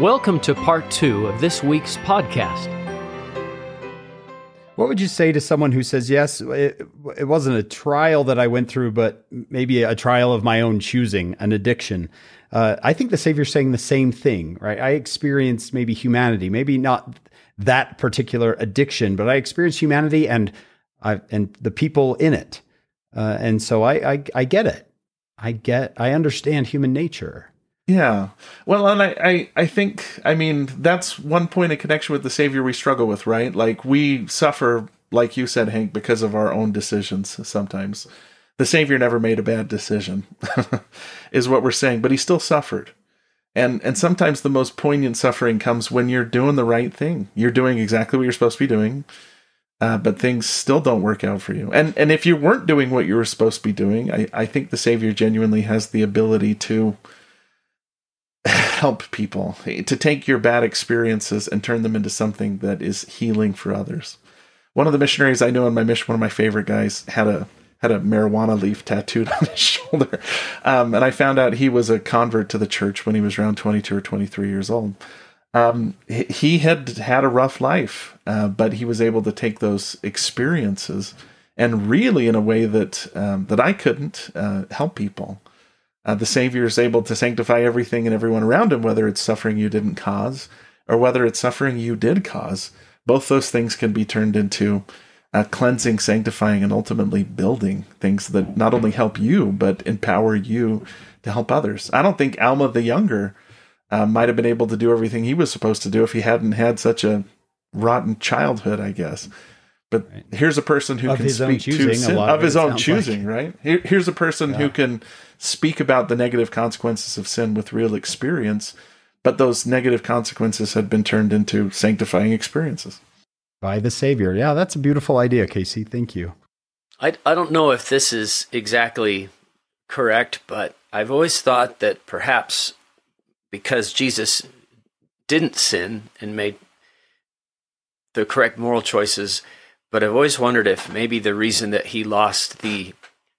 Welcome to part two of this week's podcast. What would you say to someone who says, yes, it, it wasn't a trial that I went through, but maybe a trial of my own choosing, an addiction? Uh, I think the Savior's saying the same thing, right? I experienced maybe humanity, maybe not that particular addiction, but I experienced humanity and I, and the people in it. Uh, and so I, I, I get it. I get, I understand human nature. Yeah. Well, and I, I, I think, I mean, that's one point of connection with the Savior we struggle with, right? Like we suffer, like you said, Hank, because of our own decisions sometimes. The Savior never made a bad decision, is what we're saying, but he still suffered. And and sometimes the most poignant suffering comes when you're doing the right thing. You're doing exactly what you're supposed to be doing, uh, but things still don't work out for you. And and if you weren't doing what you were supposed to be doing, I, I think the Savior genuinely has the ability to help people to take your bad experiences and turn them into something that is healing for others. One of the missionaries I know in my mission, one of my favorite guys, had a had a marijuana leaf tattooed on his shoulder, um, and I found out he was a convert to the church when he was around twenty two or twenty three years old. Um, he had had a rough life, uh, but he was able to take those experiences and really, in a way that um, that I couldn't, uh, help people. Uh, the Savior is able to sanctify everything and everyone around him, whether it's suffering you didn't cause or whether it's suffering you did cause. Both those things can be turned into uh, cleansing, sanctifying, and ultimately building things that not only help you, but empower you to help others. I don't think Alma the Younger uh, might have been able to do everything he was supposed to do if he hadn't had such a rotten childhood, I guess. But right. here's a person who of can speak choosing, to sin, of his own choosing, like. right? Here, here's a person yeah. who can speak about the negative consequences of sin with real experience, but those negative consequences had been turned into sanctifying experiences by the Savior. Yeah, that's a beautiful idea, Casey. Thank you. I, I don't know if this is exactly correct, but I've always thought that perhaps because Jesus didn't sin and made the correct moral choices, but I've always wondered if maybe the reason that he lost the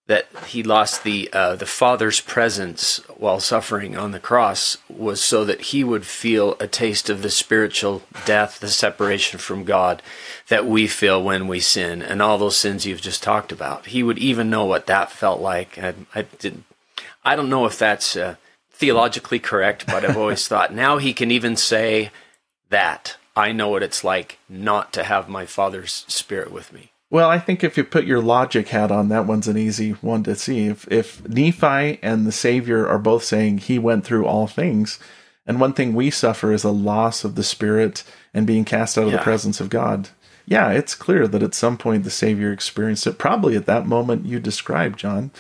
that he lost the uh, the Father's presence while suffering on the cross was so that he would feel a taste of the spiritual death, the separation from God that we feel when we sin, and all those sins you've just talked about. He would even know what that felt like. I, I didn't. I don't know if that's uh, theologically correct, but I've always thought now he can even say that I know what it's like not to have my Father's Spirit with me. Well, I think if you put your logic hat on, that one's an easy one to see. If, if Nephi and the Savior are both saying he went through all things, and one thing we suffer is a loss of the Spirit and being cast out of yeah. the presence of God. Yeah, it's clear that at some point the Savior experienced it, probably at that moment you described, John.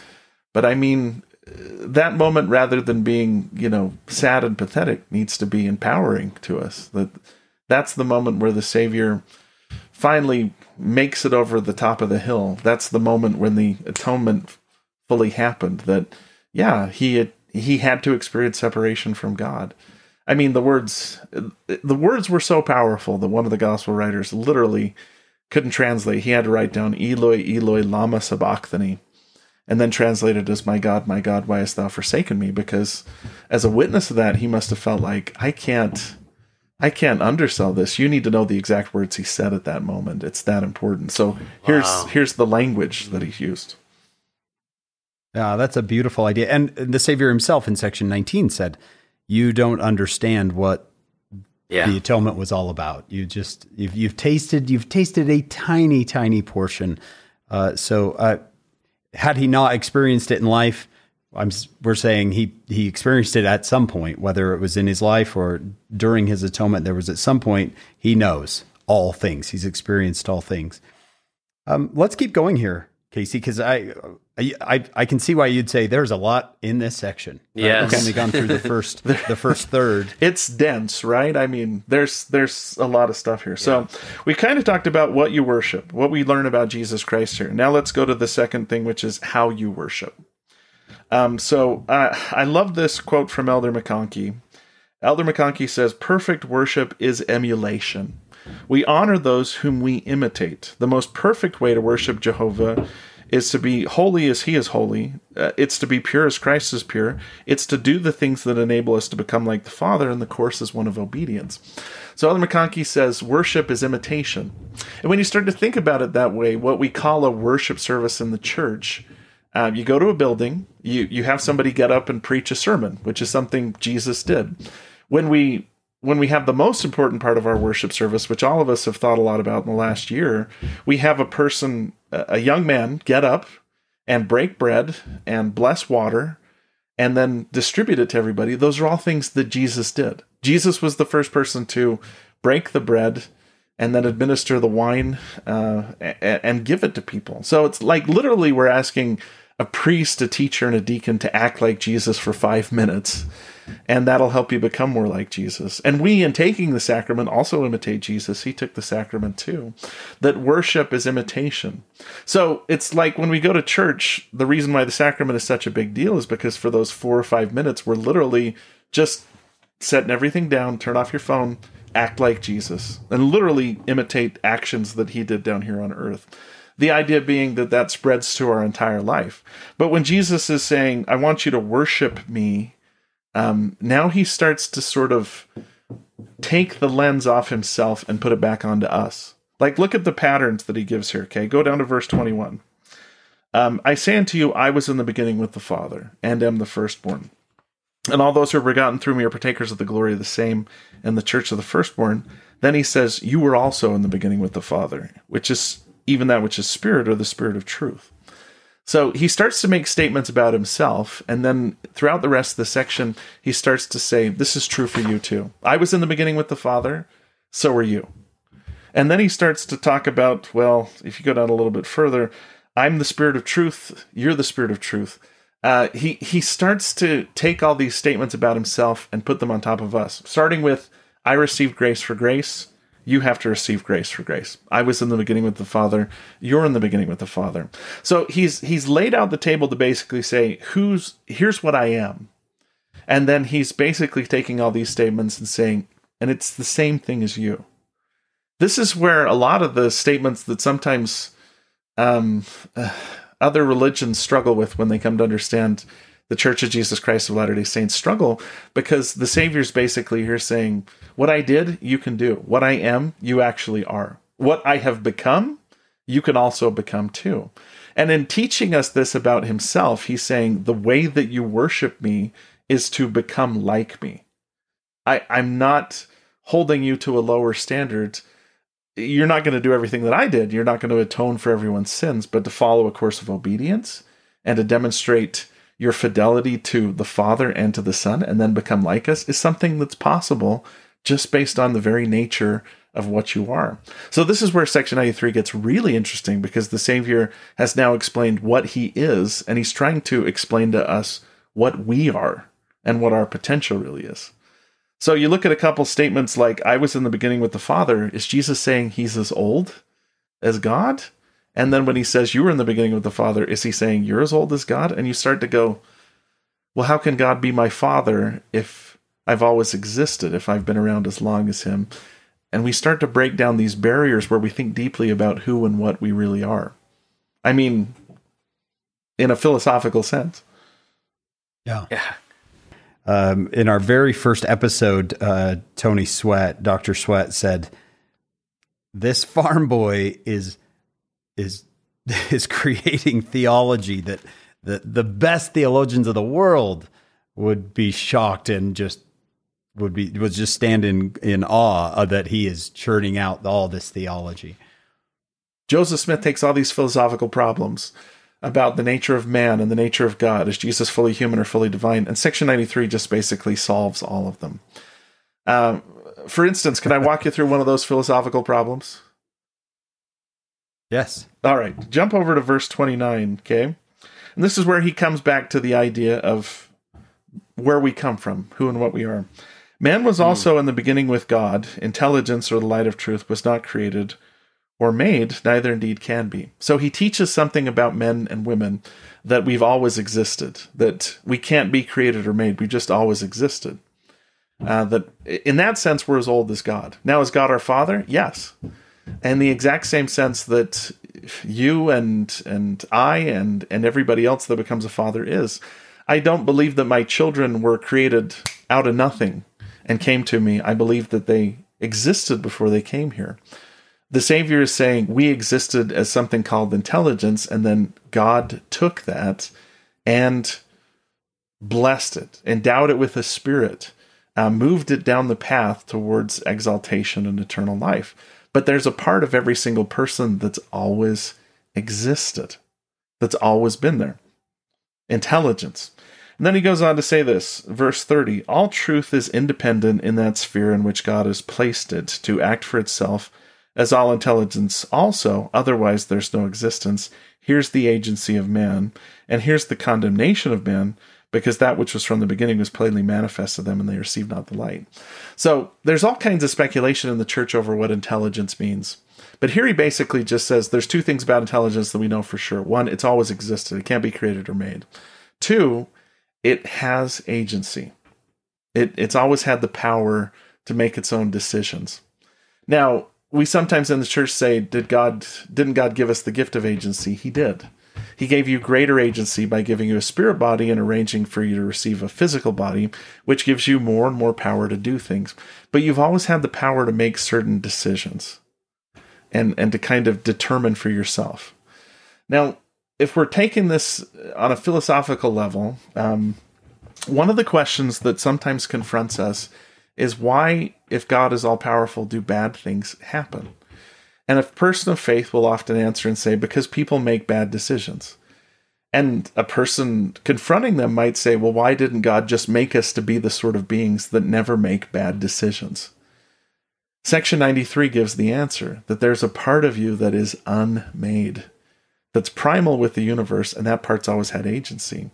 But I mean, that moment, rather than being, you know, sad and pathetic, needs to be empowering to us. That that's the moment where the Savior finally makes it over the top of the hill. That's the moment when the atonement fully happened. That yeah, he had, he had to experience separation from God. I mean, the words the words were so powerful that one of the gospel writers literally couldn't translate. He had to write down Eloi, Eloi, lama sabachthani, and then translated as "My God, my God, why hast thou forsaken me?" Because as a witness of that, he must have felt like I can't I can't undersell this. You need to know the exact words he said at that moment. It's that important. So here's wow. here's the language that he used. Yeah, that's a beautiful idea. And the Savior himself in section 19 said, "You don't understand what yeah. the atonement was all about. You just you've, you've tasted you've tasted a tiny tiny portion. Uh, so uh, had he not experienced it in life, I'm we're saying he he experienced it at some point, whether it was in his life or during his atonement. There was at some point he knows all things. He's experienced all things. Um, let's keep going here, Casey, because I, I I can see why you'd say there's a lot in this section. Yeah, we've only gone through the first the first third. It's dense, right? I mean, there's there's a lot of stuff here. So we kind of talked about what you worship, what we learn about Jesus Christ here. Now let's go to the second thing, which is how you worship. Um, so uh, I love this quote from Elder McConkie. Elder McConkie says, Perfect worship is emulation. We honor those whom we imitate. The most perfect way to worship Jehovah is to be holy as he is holy. Uh, it's to be pure as Christ is pure. It's to do the things that enable us to become like the Father, and the course is one of obedience. So Elder McConkie says worship is imitation. And when you start to think about it that way, what we call a worship service in the church, uh, you go to a building, you, you have somebody get up and preach a sermon, which is something Jesus did. When we when we have the most important part of our worship service, which all of us have thought a lot about in the last year, we have a person, a young man, get up and break bread and bless water and then distribute it to everybody. Those are all things that Jesus did. Jesus was the first person to break the bread and then administer the wine uh, and give it to people. So it's like literally we're asking a priest, a teacher, and a deacon to act like Jesus for five minutes and that'll help you become more like Jesus. And we, in taking the sacrament, also imitate Jesus. He took the sacrament too. That worship is imitation. So it's like when we go to church, the reason why the sacrament is such a big deal is because for those four or five minutes, we're literally just setting everything down, turn off your phone, act like Jesus, and literally imitate actions that he did down here on earth. The idea being that that spreads to our entire life. But when Jesus is saying, I want you to worship me um, now he starts to sort of take the lens off himself and put it back onto us. Like, look at the patterns that he gives here, okay? Go down to verse 21. Um, I say unto you, I was in the beginning with the Father, and am the firstborn. And all those who are begotten through me are partakers of the glory of the same, and the church of the firstborn. Then he says, You were also in the beginning with the Father, which is even that which is spirit, or the spirit of truth. So he starts to make statements about himself, and then throughout the rest of the section, he starts to say, This is true for you too. I was in the beginning with the Father, so are you. And then he starts to talk about, well, if you go down a little bit further, I'm the spirit of truth, you're the spirit of truth. Uh, he he starts to take all these statements about himself and put them on top of us, starting with, I received grace for grace you have to receive grace for grace. I was in the beginning with the Father. You're in the beginning with the Father. So he's he's laid out the table to basically say, who's here's what I am. And then he's basically taking all these statements and saying, and it's the same thing as you. This is where a lot of the statements that sometimes um, uh, other religions struggle with when they come to understand the Church of Jesus Christ of Latter day Saints struggle because the Savior's basically here saying, What I did, you can do. What I am, you actually are. What I have become, you can also become too. And in teaching us this about himself, he's saying, The way that you worship me is to become like me. I, I'm not holding you to a lower standard. You're not going to do everything that I did. You're not going to atone for everyone's sins, but to follow a course of obedience and to demonstrate your fidelity to the Father and to the Son and then become like us is something that's possible just based on the very nature of what you are. So this is where section 93 gets really interesting because the Savior has now explained what he is and he's trying to explain to us what we are and what our potential really is. So you look at a couple statements like I was in the beginning with the Father, is Jesus saying he's as old as God? And then when he says you were in the beginning with the Father, is he saying you're as old as God? And you start to go, well, how can God be my Father if I've always existed, if I've been around as long as him? And we start to break down these barriers where we think deeply about who and what we really are. I mean, in a philosophical sense. Yeah. Yeah. Um, in our very first episode, uh, Tony Sweat, Dr. Sweat said, This farm boy is is is creating theology that the the best theologians of the world would be shocked and just would be would just stand in in awe that he is churning out all this theology. Joseph Smith takes all these philosophical problems about the nature of man and the nature of God. Is Jesus fully human or fully divine? And section 93 just basically solves all of them. Um, for instance, can I walk you through one of those philosophical problems? Yes. All right. Jump over to verse 29, okay? And this is where he comes back to the idea of where we come from, who and what we are. Man was hmm. also in the beginning with God. Intelligence or the light of truth was not created or made, neither indeed can be. So he teaches something about men and women that we've always existed, that we can't be created or made, we just always existed. Uh, that in that sense, we're as old as God. Now, is God our Father? Yes. In the exact same sense that you and and I and and everybody else that becomes a father is. I don't believe that my children were created out of nothing and came to me. I believe that they existed before they came here. The Savior is saying we existed as something called intelligence, and then God took that and blessed it, endowed it with a spirit, uh, moved it down the path towards exaltation and eternal life. But there's a part of every single person that's always existed, that's always been there intelligence. And then he goes on to say this, verse 30 All truth is independent in that sphere in which God has placed it to act for itself, as all intelligence also, otherwise there's no existence. Here's the agency of man, and here's the condemnation of man, because that which was from the beginning was plainly manifest to them, and they received not the light. So there's all kinds of speculation in the church over what intelligence means. But here he basically just says there's two things about intelligence that we know for sure. One, it's always existed, it can't be created or made. Two, it has agency. It, it's always had the power to make its own decisions. Now, we sometimes in the church say, Did God didn't God give us the gift of agency? He did. He gave you greater agency by giving you a spirit body and arranging for you to receive a physical body, which gives you more and more power to do things. But you've always had the power to make certain decisions and, and to kind of determine for yourself. Now, if we're taking this on a philosophical level, um, one of the questions that sometimes confronts us is why, if God is all powerful, do bad things happen? And a person of faith will often answer and say, because people make bad decisions. And a person confronting them might say, well, why didn't God just make us to be the sort of beings that never make bad decisions? Section 93 gives the answer that there's a part of you that is unmade, that's primal with the universe, and that part's always had agency.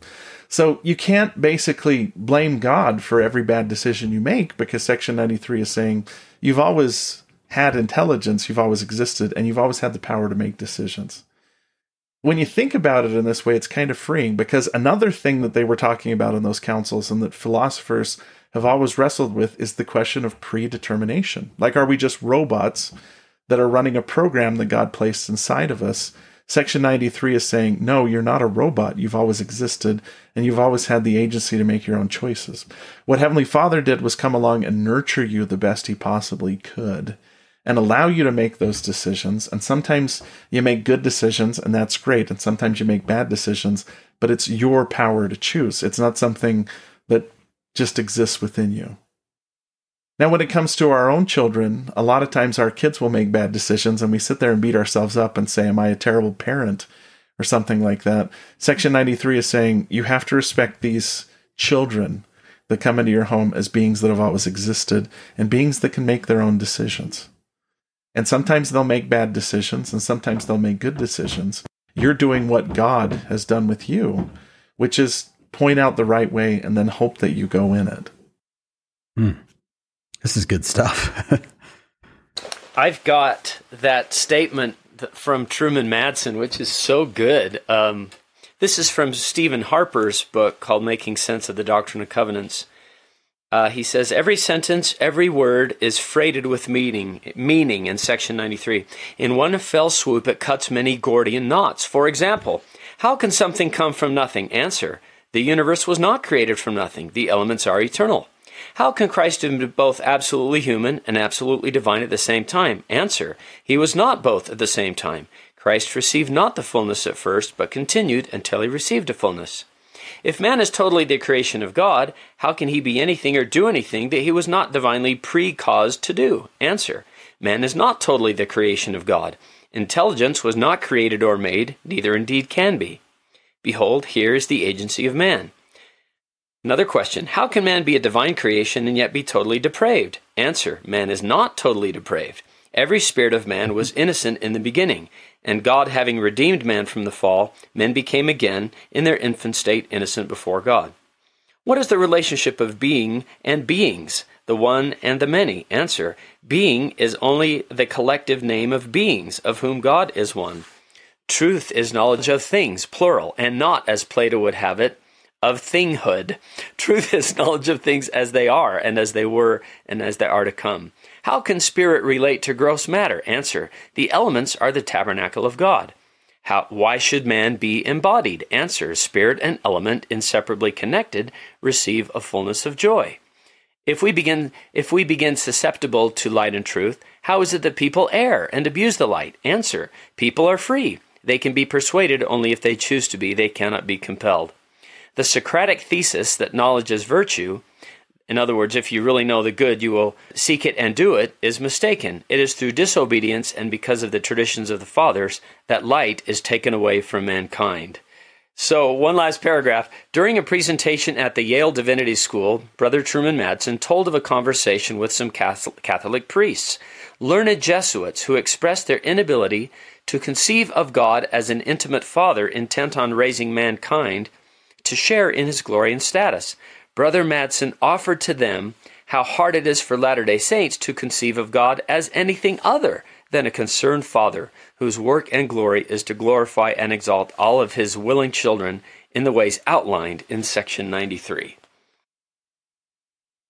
So you can't basically blame God for every bad decision you make because Section 93 is saying you've always had intelligence, you've always existed, and you've always had the power to make decisions. When you think about it in this way, it's kind of freeing because another thing that they were talking about in those councils and that philosophers have always wrestled with is the question of predetermination. Like, are we just robots that are running a program that God placed inside of us? Section 93 is saying, no, you're not a robot. You've always existed and you've always had the agency to make your own choices. What Heavenly Father did was come along and nurture you the best He possibly could and allow you to make those decisions. And sometimes you make good decisions, and that's great. And sometimes you make bad decisions, but it's your power to choose. It's not something that just exists within you. Now, when it comes to our own children, a lot of times our kids will make bad decisions, and we sit there and beat ourselves up and say, Am I a terrible parent? or something like that. Section 93 is saying you have to respect these children that come into your home as beings that have always existed and beings that can make their own decisions. And sometimes they'll make bad decisions and sometimes they'll make good decisions. You're doing what God has done with you, which is point out the right way and then hope that you go in it. Hmm. This is good stuff. I've got that statement from Truman Madsen, which is so good. Um, this is from Steven Harper's book called Making Sense of the Doctrine and Covenants. Uh, he says every sentence, every word is freighted with meaning. Meaning in section 93. In one fell swoop, it cuts many Gordian knots. For example, how can something come from nothing? Answer: The universe was not created from nothing. The elements are eternal. How can Christ be both absolutely human and absolutely divine at the same time? Answer: He was not both at the same time. Christ received not the fullness at first, but continued until he received a fullness. If man is totally the creation of God, how can he be anything or do anything that he was not divinely pre caused to do? Answer Man is not totally the creation of God. Intelligence was not created or made, neither indeed can be. Behold, here is the agency of man. Another question How can man be a divine creation and yet be totally depraved? Answer Man is not totally depraved. Every spirit of man was innocent in the beginning, and God having redeemed man from the fall, men became again, in their infant state, innocent before God. What is the relationship of being and beings, the one and the many? Answer Being is only the collective name of beings, of whom God is one. Truth is knowledge of things, plural, and not, as Plato would have it, of thinghood. Truth is knowledge of things as they are, and as they were, and as they are to come. How can spirit relate to gross matter? Answer The elements are the tabernacle of God. How, why should man be embodied? Answer Spirit and element, inseparably connected, receive a fullness of joy. If we begin, if we begin susceptible to light and truth, how is it that people err and abuse the light? Answer People are free. They can be persuaded only if they choose to be, they cannot be compelled. The Socratic thesis that knowledge is virtue in other words, if you really know the good, you will seek it and do it, is mistaken. It is through disobedience and because of the traditions of the fathers that light is taken away from mankind. So, one last paragraph. During a presentation at the Yale Divinity School, Brother Truman Madsen told of a conversation with some Catholic priests, learned Jesuits who expressed their inability to conceive of God as an intimate father intent on raising mankind to share in his glory and status. Brother Madsen offered to them how hard it is for Latter day Saints to conceive of God as anything other than a concerned Father whose work and glory is to glorify and exalt all of his willing children in the ways outlined in section 93.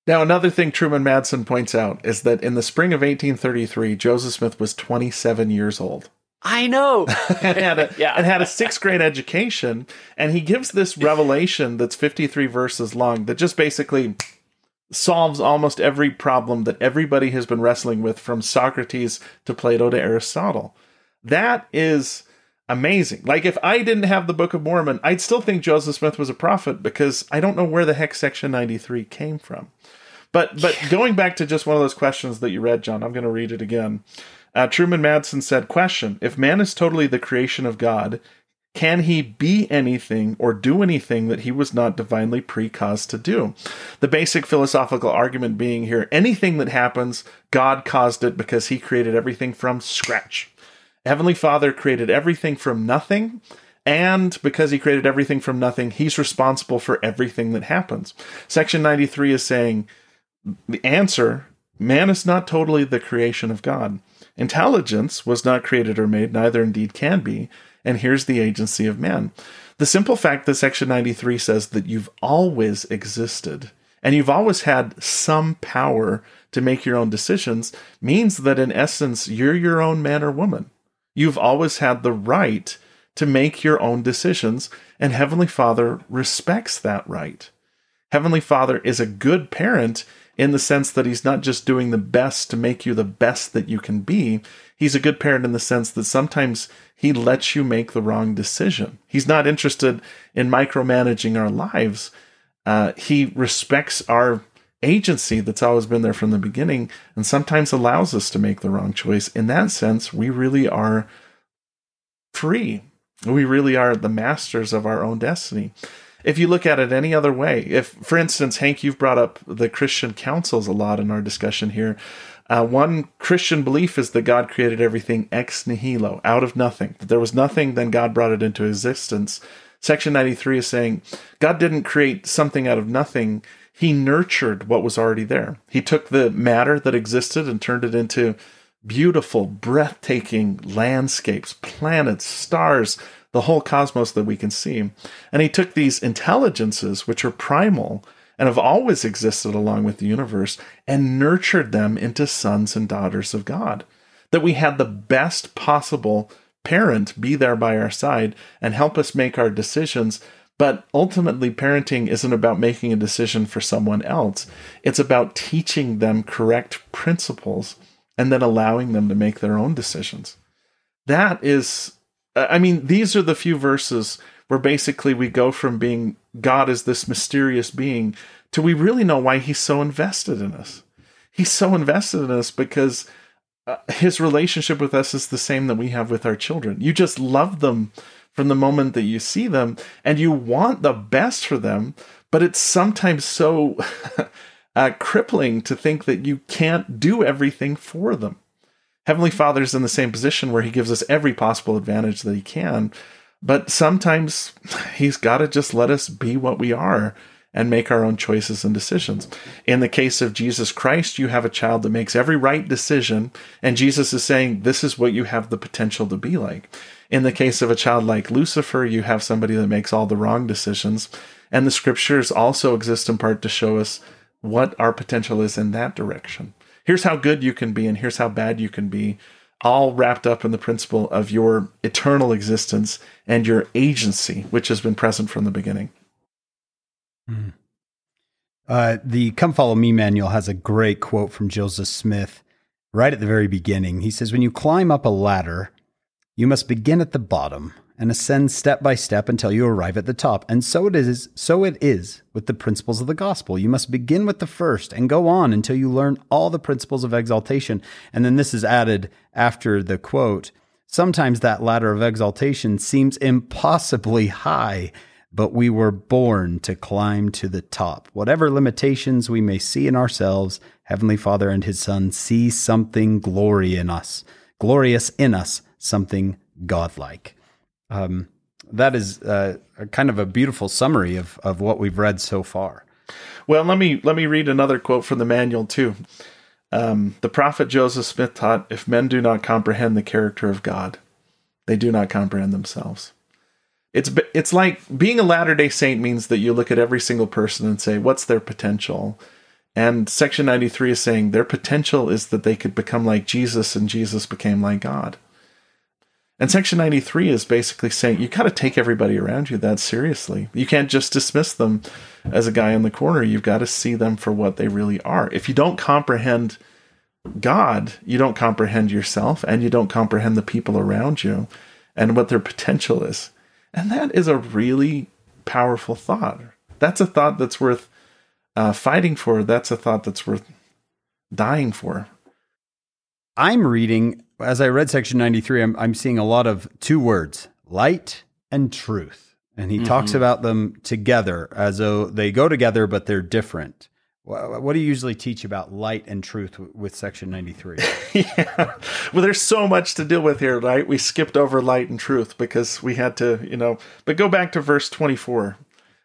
Now, another thing Truman Madsen points out is that in the spring of 1833, Joseph Smith was 27 years old. I know. and, had a, yeah. and had a sixth grade education. And he gives this revelation that's 53 verses long that just basically solves almost every problem that everybody has been wrestling with from Socrates to Plato to Aristotle. That is amazing. Like if I didn't have the Book of Mormon, I'd still think Joseph Smith was a prophet because I don't know where the heck section 93 came from. But but going back to just one of those questions that you read, John, I'm going to read it again. Uh, Truman Madsen said, Question If man is totally the creation of God, can he be anything or do anything that he was not divinely precaused to do? The basic philosophical argument being here anything that happens, God caused it because he created everything from scratch. Heavenly Father created everything from nothing. And because he created everything from nothing, he's responsible for everything that happens. Section 93 is saying the answer man is not totally the creation of God. Intelligence was not created or made, neither indeed can be, and here's the agency of man. The simple fact that Section 93 says that you've always existed and you've always had some power to make your own decisions means that in essence, you're your own man or woman. You've always had the right to make your own decisions, and Heavenly Father respects that right. Heavenly Father is a good parent in the sense that he's not just doing the best to make you the best that you can be. He's a good parent in the sense that sometimes he lets you make the wrong decision. He's not interested in micromanaging our lives. Uh, he respects our agency that's always been there from the beginning and sometimes allows us to make the wrong choice. In that sense, we really are free. We really are the masters of our own destiny if you look at it any other way, if, for instance, Hank, you've brought up the Christian councils a lot in our discussion here. Uh, one Christian belief is that God created everything ex nihilo, out of nothing. That there was nothing, then God brought it into existence. Section 93 is saying God didn't create something out of nothing. He nurtured what was already there. He took the matter that existed and turned it into beautiful, breathtaking landscapes, planets, stars, the whole cosmos that we can see. And he took these intelligences, which are primal and have always existed along with the universe, and nurtured them into sons and daughters of God. That we had the best possible parent be there by our side and help us make our decisions. But ultimately, parenting isn't about making a decision for someone else. It's about teaching them correct principles and then allowing them to make their own decisions. That is I mean, these are the few verses where basically we go from being God as this mysterious being to we really know why he's so invested in us. He's so invested in us because uh, his relationship with us is the same that we have with our children. You just love them from the moment that you see them and you want the best for them, but it's sometimes so uh, crippling to think that you can't do everything for them. Heavenly Father's in the same position where he gives us every possible advantage that he can, but sometimes he's got to just let us be what we are and make our own choices and decisions. In the case of Jesus Christ, you have a child that makes every right decision, and Jesus is saying, This is what you have the potential to be like. In the case of a child like Lucifer, you have somebody that makes all the wrong decisions. And the scriptures also exist in part to show us what our potential is in that direction. Here's how good you can be, and here's how bad you can be, all wrapped up in the principle of your eternal existence and your agency, which has been present from the beginning. Mm. Uh, the Come Follow Me manual has a great quote from Joseph Smith right at the very beginning. He says, When you climb up a ladder, you must begin at the bottom and ascend step by step until you arrive at the top. And so it is, so it is with the principles of the gospel. You must begin with the first and go on until you learn all the principles of exaltation. And then this is added after the quote. Sometimes that ladder of exaltation seems impossibly high, but we were born to climb to the top. Whatever limitations we may see in ourselves, Heavenly Father and His Son see something glory in us, glorious in us, something godlike. Um, that is uh, kind of a beautiful summary of, of what we've read so far. Well, let me let me read another quote from the manual too. Um, the prophet Joseph Smith taught, "If men do not comprehend the character of God, they do not comprehend themselves." It's it's like being a Latter Day Saint means that you look at every single person and say, "What's their potential?" And Section ninety three is saying their potential is that they could become like Jesus, and Jesus became like God. And Section 93 is basically saying you got to take everybody around you that seriously. You can't just dismiss them as a guy in the corner. You've got to see them for what they really are. If you don't comprehend God, you don't comprehend yourself and you don't comprehend the people around you and what their potential is. And that is a really powerful thought. That's a thought that's worth uh, fighting for. That's a thought that's worth dying for. I'm reading as I read section 93, I'm, I'm seeing a lot of two words light and truth. And he mm-hmm. talks about them together as though they go together, but they're different. What do you usually teach about light and truth with section 93? yeah. Well, there's so much to deal with here, right? We skipped over light and truth because we had to, you know, but go back to verse 24.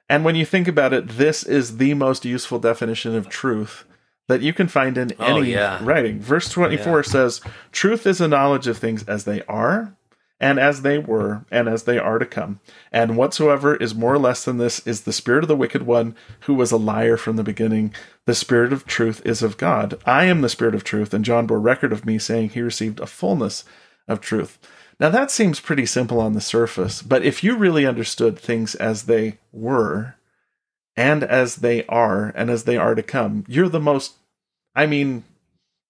And when you think about it, this is the most useful definition of truth that you can find in oh, any yeah. writing. Verse 24 yeah. says, Truth is a knowledge of things as they are, and as they were, and as they are to come. And whatsoever is more or less than this is the spirit of the wicked one, who was a liar from the beginning. The spirit of truth is of God. I am the spirit of truth, and John bore record of me, saying he received a fullness of truth. Now that seems pretty simple on the surface, but if you really understood things as they were, and as they are and as they are to come. You're the most, I mean,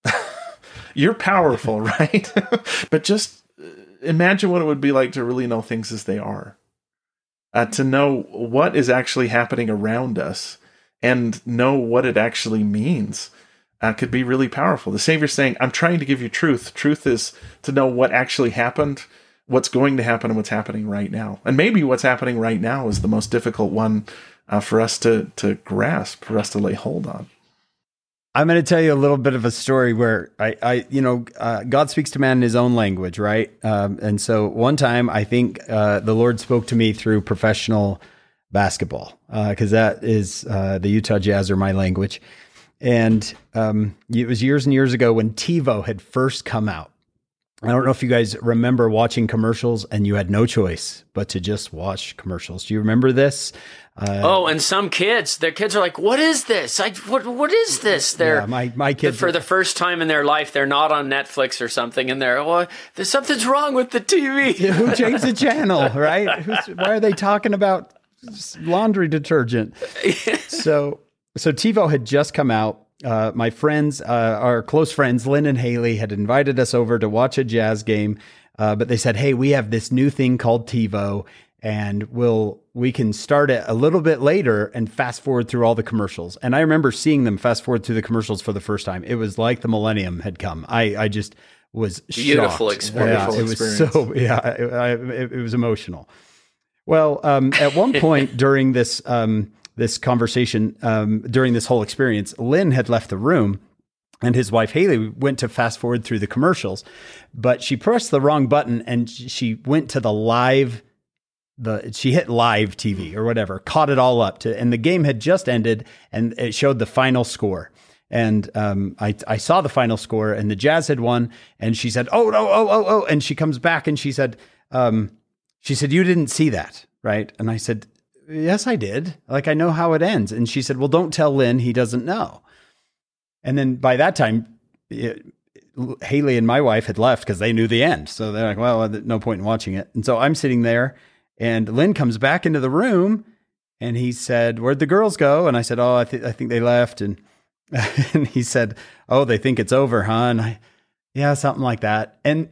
you're powerful, right? but just uh, imagine what it would be like to really know things as they are, uh, to know what is actually happening around us and know what it actually means. Uh, could be really powerful. The Savior's saying, I'm trying to give you truth. Truth is to know what actually happened, what's going to happen, and what's happening right now. And maybe what's happening right now is the most difficult one uh, for us to to grasp, for us to lay hold on. I'm going to tell you a little bit of a story where I, I you know, uh, God speaks to man in His own language, right? Um, and so one time, I think uh, the Lord spoke to me through professional basketball because uh, that is uh, the Utah Jazz are my language. And um, it was years and years ago when TiVo had first come out. I don't know if you guys remember watching commercials and you had no choice but to just watch commercials. Do you remember this? Uh, oh, and some kids, their kids are like, "What is this? I, what what is this?" They're yeah, my my kids for the first time in their life, they're not on Netflix or something, and they're, "Well, there's something's wrong with the TV." Yeah, who changed the channel? Right? Who's, why are they talking about laundry detergent? so so TiVo had just come out. Uh, my friends, uh, our close friends, Lynn and Haley, had invited us over to watch a jazz game. Uh, but they said, "Hey, we have this new thing called TiVo, and we'll we can start it a little bit later and fast forward through all the commercials. And I remember seeing them fast forward through the commercials for the first time. It was like the millennium had come. I I just was beautiful shocked. experience. Yeah, it was so yeah, it, I, it, it was emotional. Well, um, at one point during this um, this conversation, um, during this whole experience, Lynn had left the room and his wife Haley went to fast forward through the commercials, but she pressed the wrong button and she went to the live the she hit live TV or whatever, caught it all up to, and the game had just ended, and it showed the final score. And um, I I saw the final score, and the Jazz had won, and she said, "Oh no, oh oh oh," and she comes back and she said, um, she said, "You didn't see that, right?" And I said, Yes, I did. Like, I know how it ends. And she said, Well, don't tell Lynn. He doesn't know. And then by that time, it, Haley and my wife had left because they knew the end. So they're like, Well, no point in watching it. And so I'm sitting there, and Lynn comes back into the room and he said, Where'd the girls go? And I said, Oh, I, th- I think they left. And, and he said, Oh, they think it's over, huh? And I, yeah, something like that. And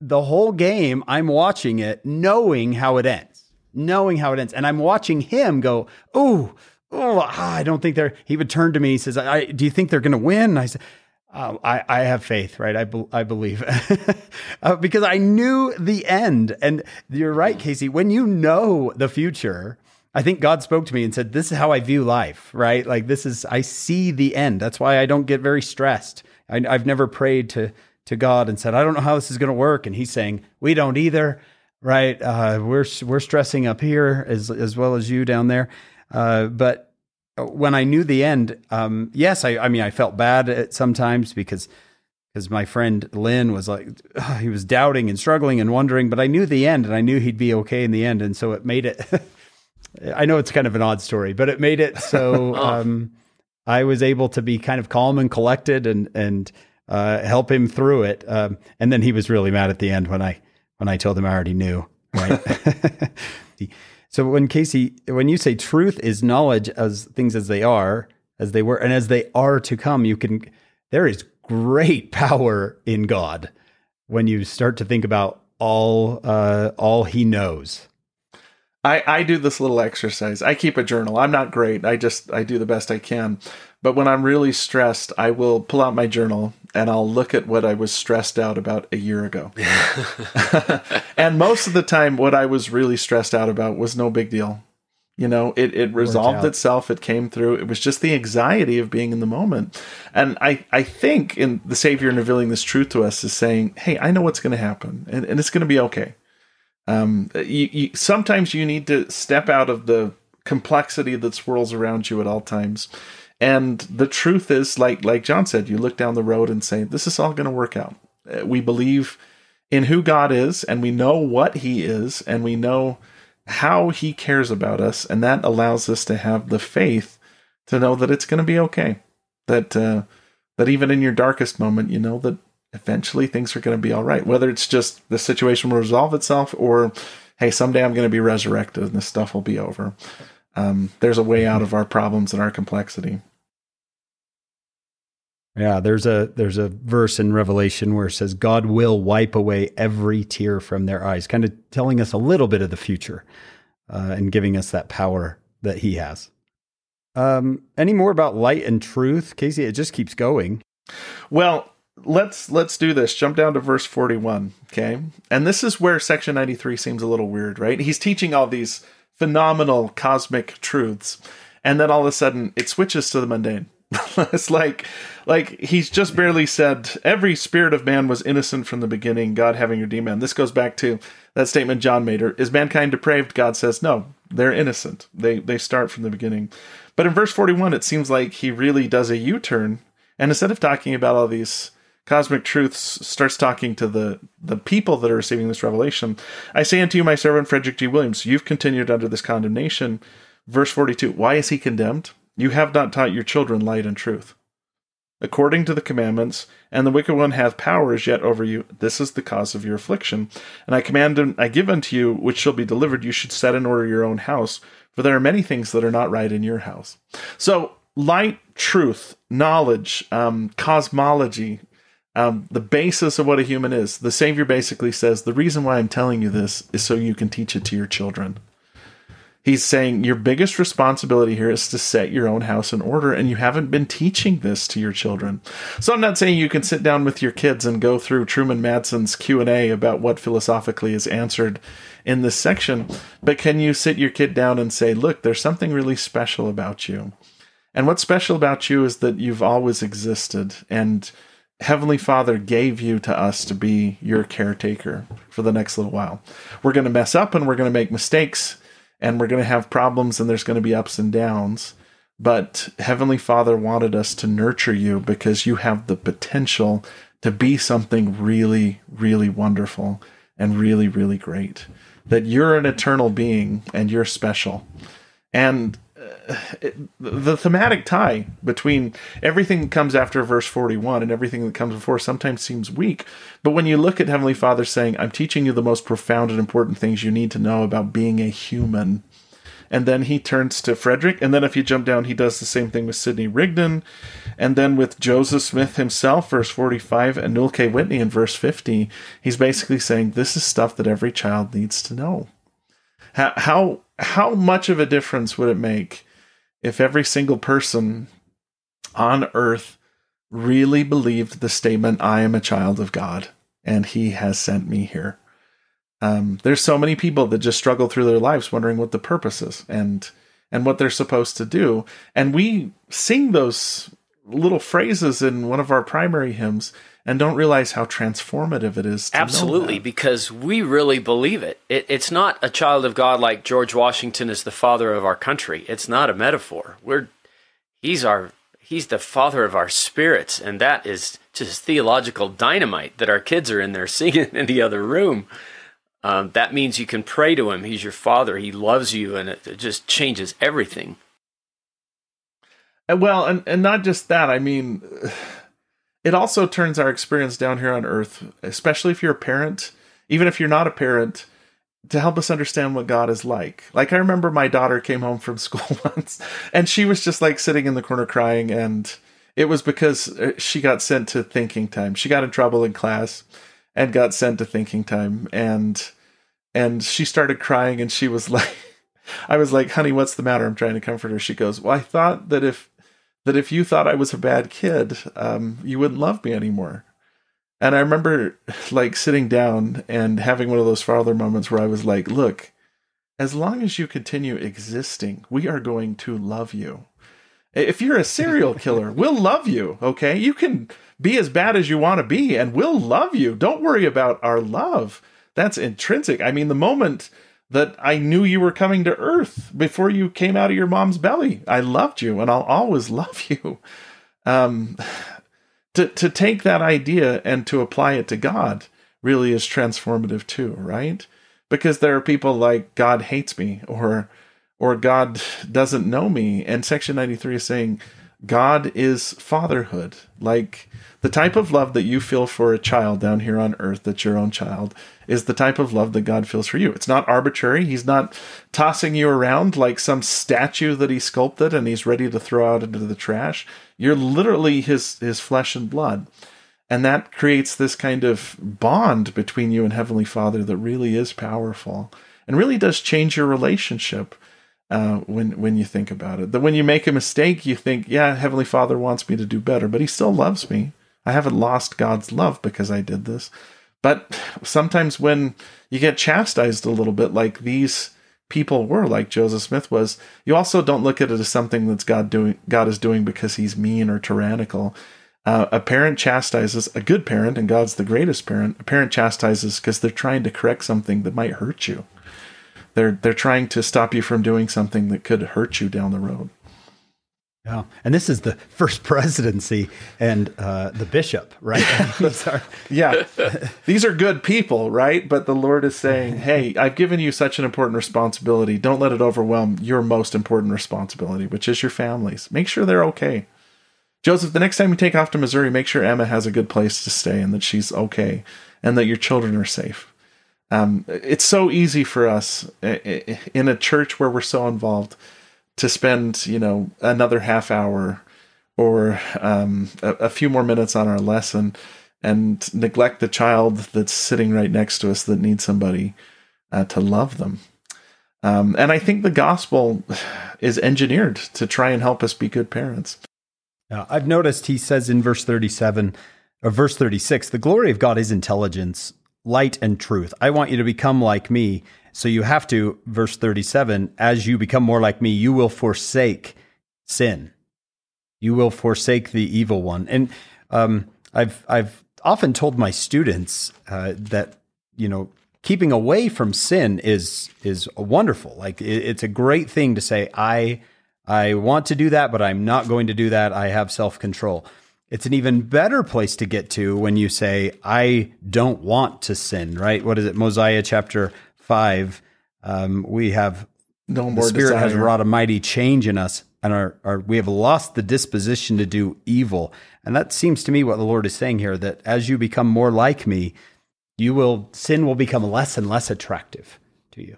the whole game, I'm watching it knowing how it ends, knowing how it ends. And I'm watching him go, oh, oh, I don't think they're, he would turn to me, he says, I, do you think they're going to win? And I said, oh, I, I have faith, right? I, be, I believe uh, because I knew the end. And you're right, Casey, when you know the future, I think God spoke to me and said, This is how I view life, right? Like, this is, I see the end. That's why I don't get very stressed. I, have never prayed to to God and said, "I don't know how this is going to work," and He's saying, "We don't either." Right? Uh, we're we're stressing up here as as well as you down there, uh, but when I knew the end, um, yes, I, I mean I felt bad at sometimes because because my friend Lynn was like he was doubting and struggling and wondering, but I knew the end and I knew he'd be okay in the end, and so it made it. I know it's kind of an odd story, but it made it so oh. um, I was able to be kind of calm and collected and and uh, help him through it. Um, and then he was really mad at the end when I when I told him I already knew. Right. so when Casey, when you say truth is knowledge as things as they are, as they were, and as they are to come, you can. There is great power in God when you start to think about all uh, all He knows. I, I do this little exercise. I keep a journal. I'm not great. I just I do the best I can. But when I'm really stressed, I will pull out my journal and I'll look at what I was stressed out about a year ago. and most of the time, what I was really stressed out about was no big deal. You know, it, it resolved itself. It came through. It was just the anxiety of being in the moment. And I, I think in the Savior revealing this truth to us is saying, hey, I know what's going to happen and, and it's going to be okay. Um, you, you, sometimes you need to step out of the complexity that swirls around you at all times and the truth is, like like John said, you look down the road and say, "This is all going to work out." Uh, we believe in who God is, and we know what He is, and we know how He cares about us, and that allows us to have the faith to know that it's going to be okay. That uh, that even in your darkest moment, you know that eventually things are going to be all right. Whether it's just the situation will resolve itself, or hey, someday I'm going to be resurrected and this stuff will be over. Um, there's a way out of our problems and our complexity. Yeah, there's a there's a verse in Revelation where it says God will wipe away every tear from their eyes, kind of telling us a little bit of the future uh, and giving us that power that He has. Um, any more about light and truth, Casey? It just keeps going. Well, let's let's do this. Jump down to verse 41, okay? And this is where section 93 seems a little weird, right? He's teaching all these phenomenal cosmic truths. And then all of a sudden it switches to the mundane. It's like like he's just barely said every spirit of man was innocent from the beginning god having redeemed man. This goes back to that statement john made or is mankind depraved? God says no they're innocent. They they start from the beginning. But in verse 41 it seems like he really does a u-turn. And instead of talking about all these Cosmic Truths starts talking to the, the people that are receiving this revelation. I say unto you, my servant Frederick G. Williams, you've continued under this condemnation. Verse 42 Why is he condemned? You have not taught your children light and truth. According to the commandments, and the wicked one hath power as yet over you. This is the cause of your affliction. And I command and I give unto you which shall be delivered. You should set in order your own house, for there are many things that are not right in your house. So, light, truth, knowledge, um, cosmology, um, the basis of what a human is. The Savior basically says, The reason why I'm telling you this is so you can teach it to your children. He's saying your biggest responsibility here is to set your own house in order, and you haven't been teaching this to your children. So I'm not saying you can sit down with your kids and go through Truman Madsen's Q and A about what philosophically is answered in this section, but can you sit your kid down and say, "Look, there's something really special about you," and what's special about you is that you've always existed, and Heavenly Father gave you to us to be your caretaker for the next little while. We're going to mess up and we're going to make mistakes and we're going to have problems and there's going to be ups and downs. But Heavenly Father wanted us to nurture you because you have the potential to be something really, really wonderful and really, really great. that you're an eternal being and you're special. And the thematic tie between everything that comes after verse 41 and everything that comes before sometimes seems weak. But when you look at Heavenly Father saying, I'm teaching you the most profound and important things you need to know about being a human. And then he turns to Frederick. And then if you jump down, he does the same thing with Sidney Rigdon. And then with Joseph Smith himself, verse 45, and Newel K. Whitney in verse 50, he's basically saying, This is stuff that every child needs to know. How, how, how much of a difference would it make if every single person on earth really believed the statement, I am a child of God and he has sent me here. Um, there's so many people that just struggle through their lives wondering what the purpose is and and what they're supposed to do. And we sing those little phrases in one of our primary hymns and don't realize how transformative it is. Absolutely, because we really believe it. it. It's not a child of God like George Washington is the father of our country. It's not a metaphor. We're he's our he's the father of our spirits, and that is just theological dynamite that our kids are in there singing in the other room. Um, that means you can pray to him. He's your father. He loves you, and it, it just changes everything. Well, and and not just that. I mean it also turns our experience down here on earth, especially if you're a parent, even if you're not a parent, to help us understand what God is like. Like I remember my daughter came home from school once and she was just like sitting in the corner crying and it was because uh, she got sent to thinking time. She got in trouble in class and got sent to thinking time and and she started crying and she was like I was like, "Honey, what's the matter?" I'm trying to comfort her. She goes, "Well, I thought that if that if you thought I was a bad kid, um, you wouldn't love me anymore. And I remember like sitting down and having one of those father moments where I was like, look, as long as you continue existing, we are going to love you. If you're a serial killer, we'll love you, okay? You can be as bad as you want to be and we'll love you. Don't worry about our love. That's intrinsic. I mean, the moment that I knew you were coming to earth before you came out of your mom's belly. I loved you and I'll always love you. Um, to, to take that idea and to apply it to God really is transformative too, right? Because there are people like God hates me or or God doesn't know me. And section 93 is saying God is fatherhood. Like the type of love that you feel for a child down here on earth, that's your own child, is the type of love that God feels for you. It's not arbitrary. He's not tossing you around like some statue that he sculpted and he's ready to throw out into the trash. You're literally his his flesh and blood. And that creates this kind of bond between you and Heavenly Father that really is powerful and really does change your relationship uh, when when you think about it. That when you make a mistake, you think, "Yeah, Heavenly Father wants me to do better, but He still loves me. I haven't lost God's love because I did this." But sometimes when you get chastised a little bit, like these people were, like Joseph Smith was, you also don't look at it as something that's God doing. God is doing because He's mean or tyrannical. Uh, a parent chastises a good parent, and God's the greatest parent. A parent chastises because they're trying to correct something that might hurt you. They're they're trying to stop you from doing something that could hurt you down the road. Yeah, and this is the first presidency and uh, the bishop, right? these are, yeah, these are good people, right? But the Lord is saying, "Hey, I've given you such an important responsibility. Don't let it overwhelm your most important responsibility, which is your families. Make sure they're okay." Joseph, the next time you take off to Missouri, make sure Emma has a good place to stay and that she's okay, and that your children are safe. Um, it's so easy for us in a church where we're so involved to spend, you know, another half hour or um, a, a, few more minutes on our lesson and neglect the child that's sitting right next to us that needs somebody uh, to love them. Um, and I think the gospel is engineered to try and help us be good parents. Now, I've noticed he says in verse 37 or verse 36 the glory of God is intelligence light and truth. I want you to become like me. So you have to, verse 37, as you become more like me, you will forsake sin. You will forsake the evil one. And um, I've, I've often told my students uh, that, you know, keeping away from sin is, is wonderful. Like it, it's a great thing to say, I, I want to do that, but I'm not going to do that. I have self control. It's an even better place to get to when you say, I don't want to sin, right? What is it? Mosiah chapter 5, um, we have no more the Spirit desire. has wrought a mighty change in us, and our, our, we have lost the disposition to do evil. And that seems to me what the Lord is saying here that as you become more like me, you will sin will become less and less attractive to you.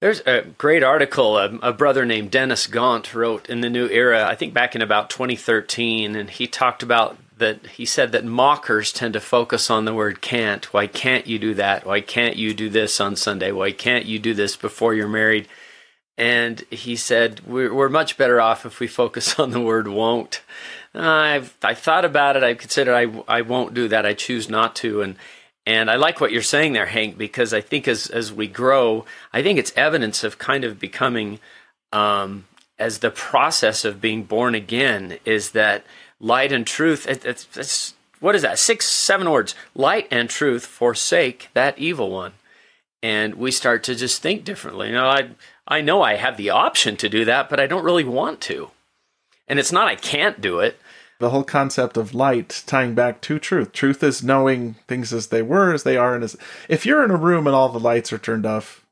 There's a great article a, a, brother named Dennis Gaunt wrote in the New Era, I think back in about 2013, and he talked about that. He said that mockers tend to focus on the word can't. Why can't you do that? Why can't you do this on Sunday? Why can't you do this before you're married? And he said, We're, we're much better off if we focus on the word won't. I've I thought about it. I've considered I, I won't do that. I choose not to. And and I like what you're saying there, Hank, because I think as as we grow, I think it's evidence of kind of becoming, um, as the process of being born again is that light and truth. It, it's, it's, what is that? Six, seven words. Light and truth forsake that evil one, and we start to just think differently. You know, I I know I have the option to do that, but I don't really want to. And it's not I can't do it the whole concept of light tying back to truth. Truth is knowing things as they were, as they are, and as if you're in a room and all the lights are turned off,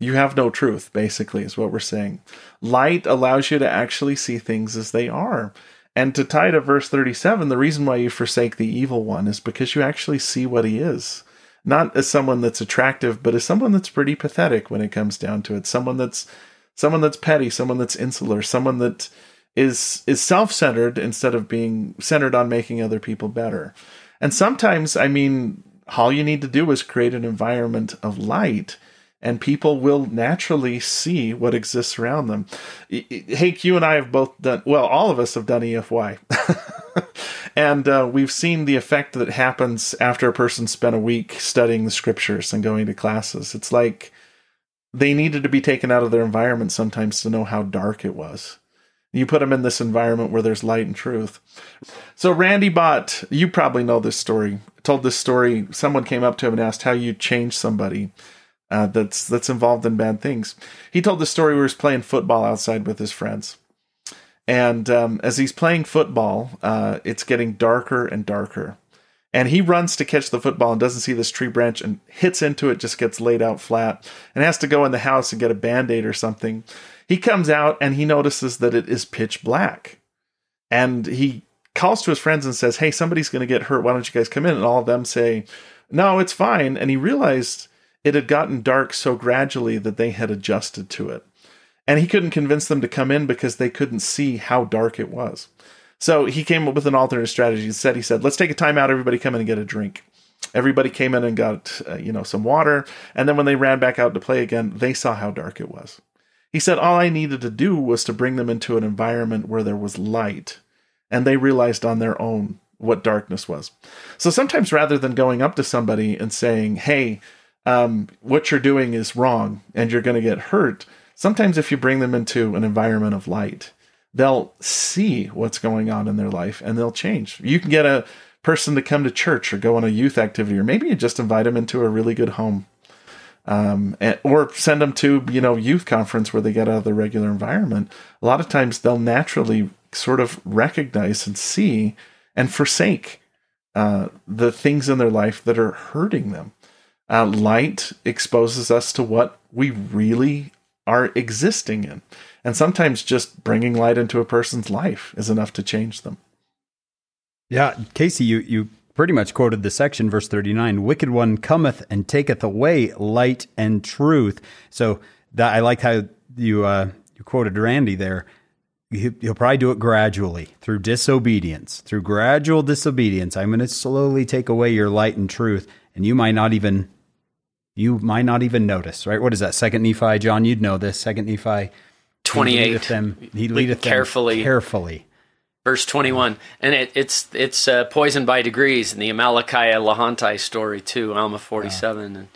you have no truth, basically, is what we're saying. Light allows you to actually see things as they are. And to tie to verse 37, the reason why you forsake the evil one is because you actually see what he is. Not as someone that's attractive, but as someone that's pretty pathetic when it comes down to it. Someone that's someone that's petty, someone that's insular, someone that is is self-centered instead of being centered on making other people better. And sometimes, I mean, all you need to do is create an environment of light and people will naturally see what exists around them. Hank, you and I have both done, well, all of us have done EFY. and uh, we've seen the effect that happens after a person spent a week studying the scriptures and going to classes. It's like they needed to be taken out of their environment sometimes to know how dark it was. You put them in this environment where there's light and truth. So Randy Bott, you probably know this story. Told this story. Someone came up to him and asked how you change somebody uh, that's that's involved in bad things. He told the story where he was playing football outside with his friends, and um, as he's playing football, uh, it's getting darker and darker. And he runs to catch the football and doesn't see this tree branch and hits into it, just gets laid out flat, and has to go in the house and get a band aid or something. He comes out and he notices that it is pitch black. And he calls to his friends and says, Hey, somebody's going to get hurt. Why don't you guys come in? And all of them say, No, it's fine. And he realized it had gotten dark so gradually that they had adjusted to it. And he couldn't convince them to come in because they couldn't see how dark it was. So he came up with an alternate strategy. Instead, he said, Let's take a time out. Everybody come in and get a drink. Everybody came in and got, uh, you know, some water. And then when they ran back out to play again, they saw how dark it was. He said all I needed to do was to bring them into an environment where there was light, and they realized on their own what darkness was. So sometimes rather than going up to somebody and saying, hey, um, what you're doing is wrong and you're going to get hurt, sometimes if you bring them into an environment of light, they'll see what's going on in their life and they'll change. You can get a person to come to church or go on a youth activity, or maybe you just invite them into a really good home um, and, or send them to you know youth conference where they get out of the regular environment. A lot of times they'll naturally sort of recognize and see and forsake uh, the things in their life that are hurting them. Uh, light exposes us to what we really are existing in, and sometimes just bringing light into a person's life is enough to change them. Yeah, Casey, you you pretty much quoted the section, verse 39 Wicked one cometh and taketh away light and truth. So that I like how you, uh, you quoted Randy there. He'll probably do it gradually through disobedience, through gradual disobedience. I'm going to slowly take away your light and truth, and you might not even you might not even notice, right? What is that? Second Nephi, John, you'd know this. Second Nephi, twenty eight. He leadeth them, he leadeth carefully, them carefully verse 21 and it, it's it's uh, poisoned by degrees and the Amalickiah Lehonti story too Alma 47 yeah. and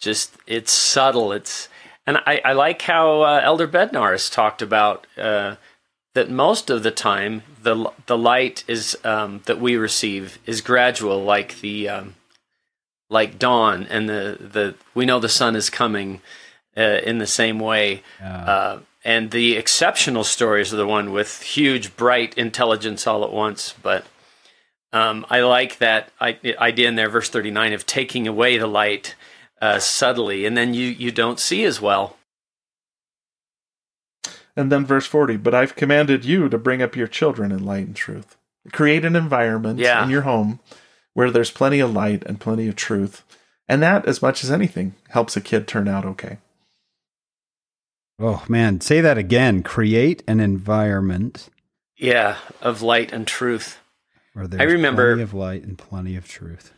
just it's subtle it's and I, I like how uh, Elder Bednar has talked about uh, that most of the time the the light is um, that we receive is gradual like the um, like dawn and the the we know the sun is coming uh, in the same way uh, and the exceptional stories are the one with huge, bright intelligence all at once. But um, I like that idea in there, verse 39, of taking away the light. uh, subtly, and then you you don't see as well. And then verse 40, but I've commanded you to bring up your children in light and truth. Create an environment Yeah. in your home where there's plenty of light and plenty of truth. And that, as much as anything, helps a kid turn out okay. Oh man, say that again. Create an environment Yeah, of light and truth. where there's remember- plenty of light and plenty of truth.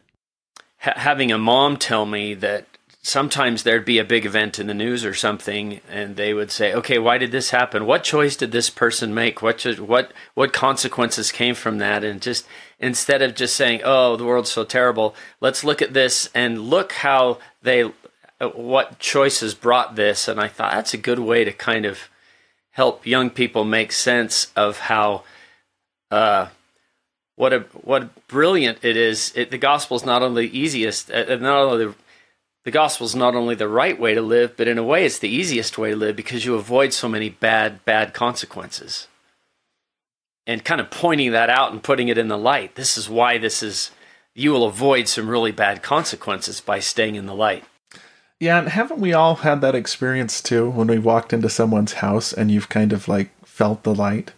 Ha- having a mom tell me that sometimes there'd be a big event in the news or something and they would say okay why did this happen? What choice did this person make? What cho- what what consequences came from that? And just instead of just saying oh the world's so terrible let's look at this and look how they uh, what choices brought this. And i thought that's a good way to kind of help young people make sense of how uh, what a what brilliant it is. It, the gospel is not only the easiest, uh, uh, not only the, the gospel is not only the right way to live, but in a way, it's the easiest way to live because you avoid so many bad bad consequences. And kind of pointing that out and putting it in the light. This is why this is. You will avoid some really bad consequences by staying in the light. Yeah, and haven't we all had that experience too when we walked into someone's house and you've kind of like felt the light?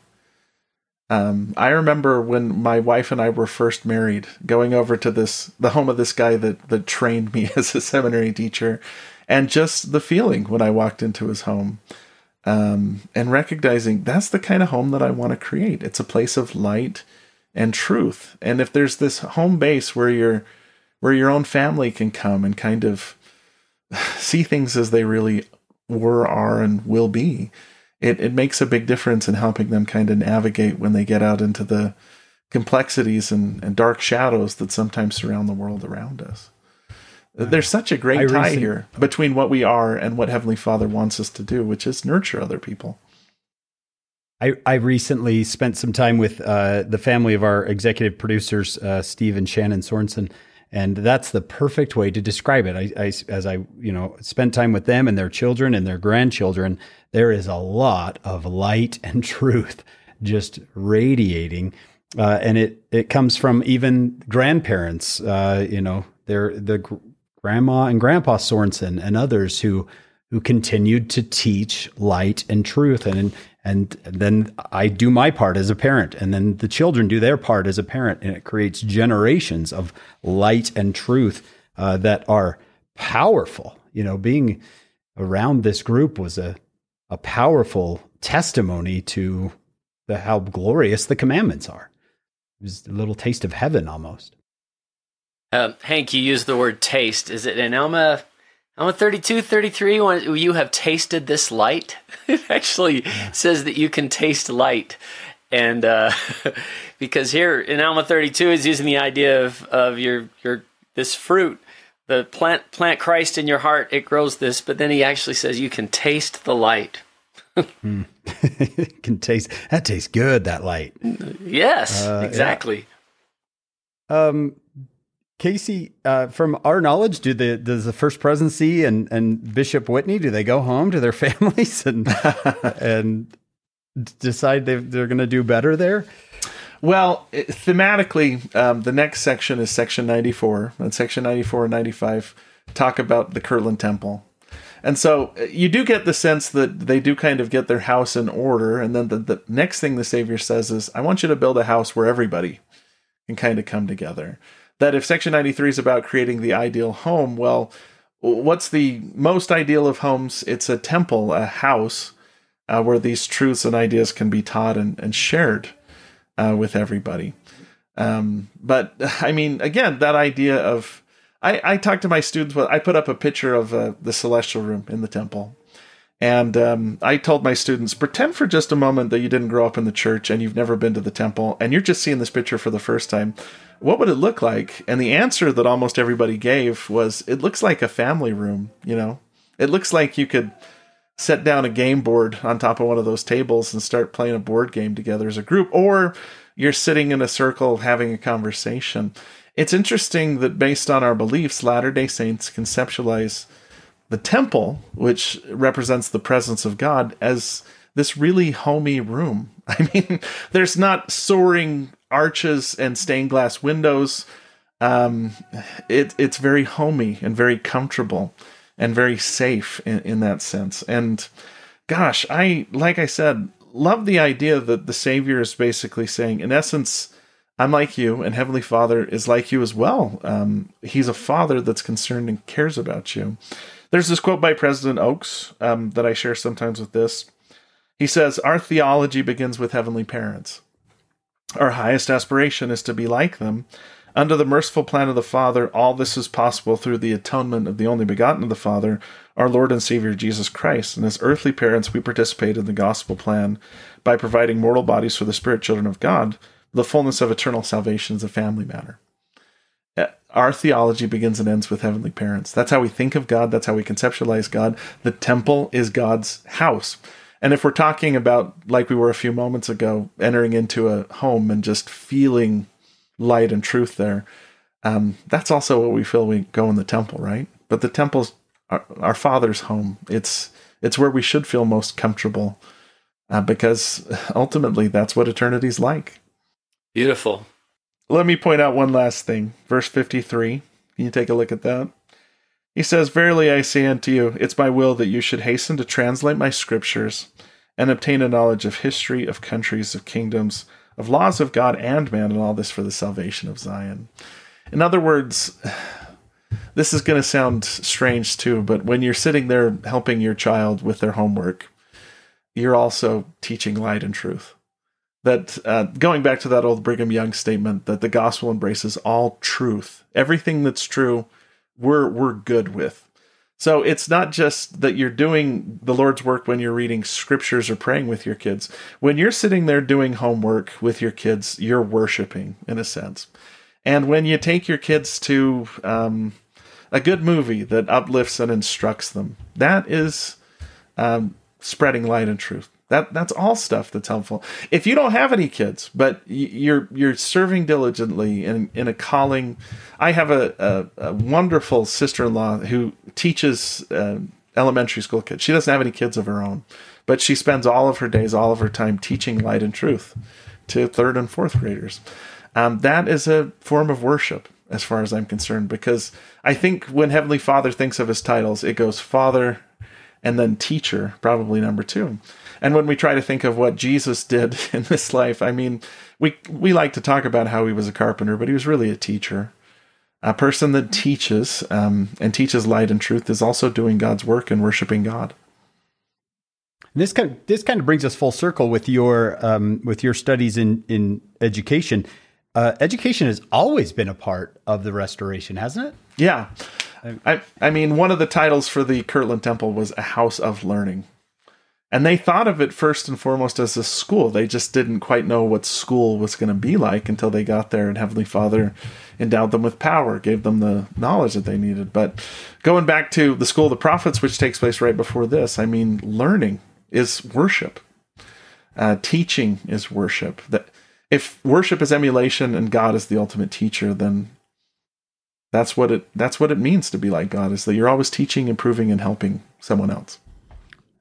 Um, I remember when my wife and I were first married, going over to this the home of this guy that that trained me as a seminary teacher, and just the feeling when I walked into his home, um, and recognizing that's the kind of home that I want to create. It's a place of light and truth, and if there's this home base where your where your own family can come and kind of see things as they really were, are, and will be, it, it makes a big difference in helping them kind of navigate when they get out into the complexities and, and dark shadows that sometimes surround the world around us. There's such a great I tie here between what we are and what Heavenly Father wants us to do, which is nurture other people. I, I recently spent some time with uh, the family of our executive producers, uh, Steve and Shannon Sorensen, and that's the perfect way to describe it. I, I, as I, you know, spent time with them and their children and their grandchildren, there is a lot of light and truth just radiating, uh, and it it comes from even grandparents. Uh, you know, they're the gr- grandma and grandpa Sorensen and others who who continued to teach light and truth and and then I do my part as a parent and then the children do their part as a parent and it creates generations of light and truth uh, that are powerful. You know being around this group was a a powerful testimony to the how glorious the commandments are. It was a little taste of heaven almost. Uh, Hank, you used the word taste. Is it in Alma, Alma 32, 33, when you have tasted this light? It actually says that you can taste light. And uh, because here in Alma 32 is using the idea of, of your, your this fruit, the plant plant Christ in your heart, it grows this, but then he actually says you can taste the light. can taste that tastes good that light Yes, Uh, yeah. exactly. Um, Casey, uh, from our knowledge, do the does the First Presidency and and Bishop Whitney do they go home to their families and and decide they they're going to do better there? Well, it- thematically, um, the next section is section 94, and section 94 and 95 talk about the Kirtland Temple. And so uh, you do get the sense that they do kind of get their house in order. And then the, the next thing the Savior says is, I want you to build a house where everybody can kind of come together. That if section 93 is about creating the ideal home, well, what's the most ideal of homes? It's a temple, a house uh, where these truths and ideas can be taught and, and shared uh, with everybody. Um, but I mean, again, that idea of I, I talk to my students. Well, I put up a picture of uh, the celestial room in the temple, and um, I told my students, pretend for just a moment that you didn't grow up in the church and you've never been to the temple, and you're just seeing this picture for the first time. What would it look like? And the answer that almost everybody gave was, it looks like a family room. You know, it looks like you could set down a game board on top of one of those tables and start playing a board game together as a group, or you're sitting in a circle having a conversation. It's interesting that based on our beliefs, Latter day Saints conceptualize the temple, which represents the presence of God, as this really homey room. I mean, there's not soaring arches and stained glass windows. Um, it, it's very homey and very comfortable and very safe in, in that sense. And gosh, I, like I said, love the idea that the Savior is basically saying, in essence, I'm like you, and Heavenly Father is like you as well. Um, he's a father that's concerned and cares about you. There's this quote by President Oaks um, that I share sometimes with this. He says, Our theology begins with heavenly parents. Our highest aspiration is to be like them. Under the merciful plan of the Father, all this is possible through the atonement of the only begotten of the Father, our Lord and Savior Jesus Christ. And as earthly parents, we participate in the gospel plan by providing mortal bodies for the spirit children of God the fullness of eternal salvation is a family matter. Our theology begins and ends with heavenly parents. That's how we think of God. That's how we conceptualize God. The temple is God's house. And if we're talking about, like we were a few moments ago, entering into a home and just feeling light and truth there, um, that's also what we feel we go in the temple, right? But the temple's our, our Father's home. It's it's where we should feel most comfortable, uh, because ultimately that's what eternity's like. Beautiful. Let me point out one last thing. Verse 53. Can you take a look at that? He says, Verily I say unto you, it's my will that you should hasten to translate my scriptures and obtain a knowledge of history, of countries, of kingdoms, of laws of God and man, and all this for the salvation of Zion. In other words, this is going to sound strange too, but when you're sitting there helping your child with their homework, you're also teaching light and truth that uh, going back to that old Brigham Young statement that the gospel embraces all truth, everything that's true, we're we're good with. So it's not just that you're doing the Lord's work when you're reading scriptures or praying with your kids. When you're sitting there doing homework with your kids, you're worshiping in a sense. And when you take your kids to um, a good movie that uplifts and instructs them, that is um, spreading light and truth. That that's all stuff that's helpful. If you don't have any kids, but you're you're serving diligently in in a calling, I have a a, a wonderful sister in law who teaches uh, elementary school kids. She doesn't have any kids of her own, but she spends all of her days, all of her time teaching light and truth to third and fourth graders. Um, that is a form of worship, as far as I'm concerned, because I think when Heavenly Father thinks of his titles, it goes Father and then teacher, probably number two. And when we try to think of what Jesus did in this life, I mean, we we like to talk about how he was a carpenter, but he was really a teacher. A person that teaches um, and teaches light and truth is also doing God's work and worshiping God. This kind of, this kind of brings us full circle with your um, with your studies in in education. Uh, education has always been a part of the restoration, hasn't it? Yeah, I I mean, one of the titles for the Kirtland Temple was a house of learning. And they thought of it first and foremost as a school. They just didn't quite know what school was going to be like until they got there and Heavenly Father endowed them with power, gave them the knowledge that they needed. But going back to the School of the Prophets, which takes place right before this, I mean, learning is worship. Uh, teaching is worship. That if worship is emulation and God is the ultimate teacher, then that's what it that's what it means to be like God is that you're always teaching, improving, and helping someone else.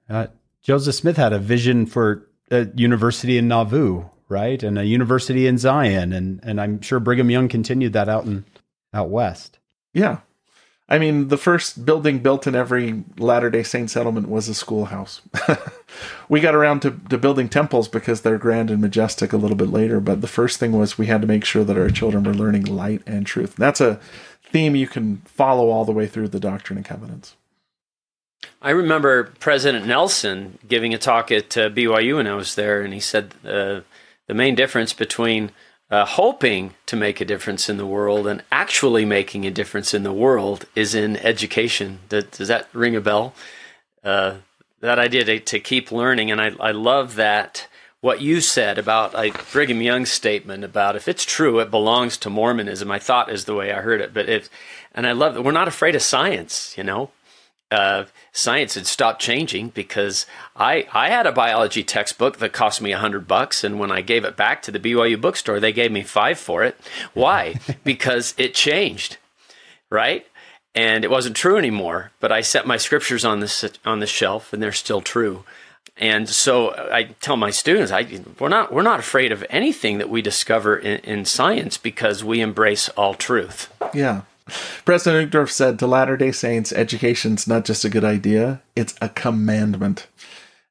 Uh, Joseph Smith had a vision for a university in Nauvoo, right, and a university in Zion, and and I'm sure Brigham Young continued that out in out west. Yeah, I mean, the first building built in every Latter Day Saint settlement was a schoolhouse. we got around to, to building temples because they're grand and majestic a little bit later, but the first thing was we had to make sure that our children were learning light and truth. That's a theme you can follow all the way through the Doctrine and Covenants. I remember President Nelson giving a talk at uh, BYU when I was there, and he said uh, the main difference between uh, hoping to make a difference in the world and actually making a difference in the world is in education. Does, that ring a bell? Uh, that idea to, to, keep learning, and I, I love that what you said about like Brigham Young's statement about if it's true, it belongs to Mormonism. I thought is the way I heard it, but if and I love that we're not afraid of science. You know, uh, science had stopped changing because I I had a biology textbook that cost me a hundred bucks, and when I gave it back to the BYU bookstore, they gave me five for it. Why? because it changed, right? And it wasn't true anymore. But I set my scriptures on this on the shelf, and they're still true. And so I tell my students, I, we're not we're not afraid of anything that we discover in, in science because we embrace all truth. Yeah. President Uchtdorf said to Latter day Saints, education's not just a good idea, it's a commandment.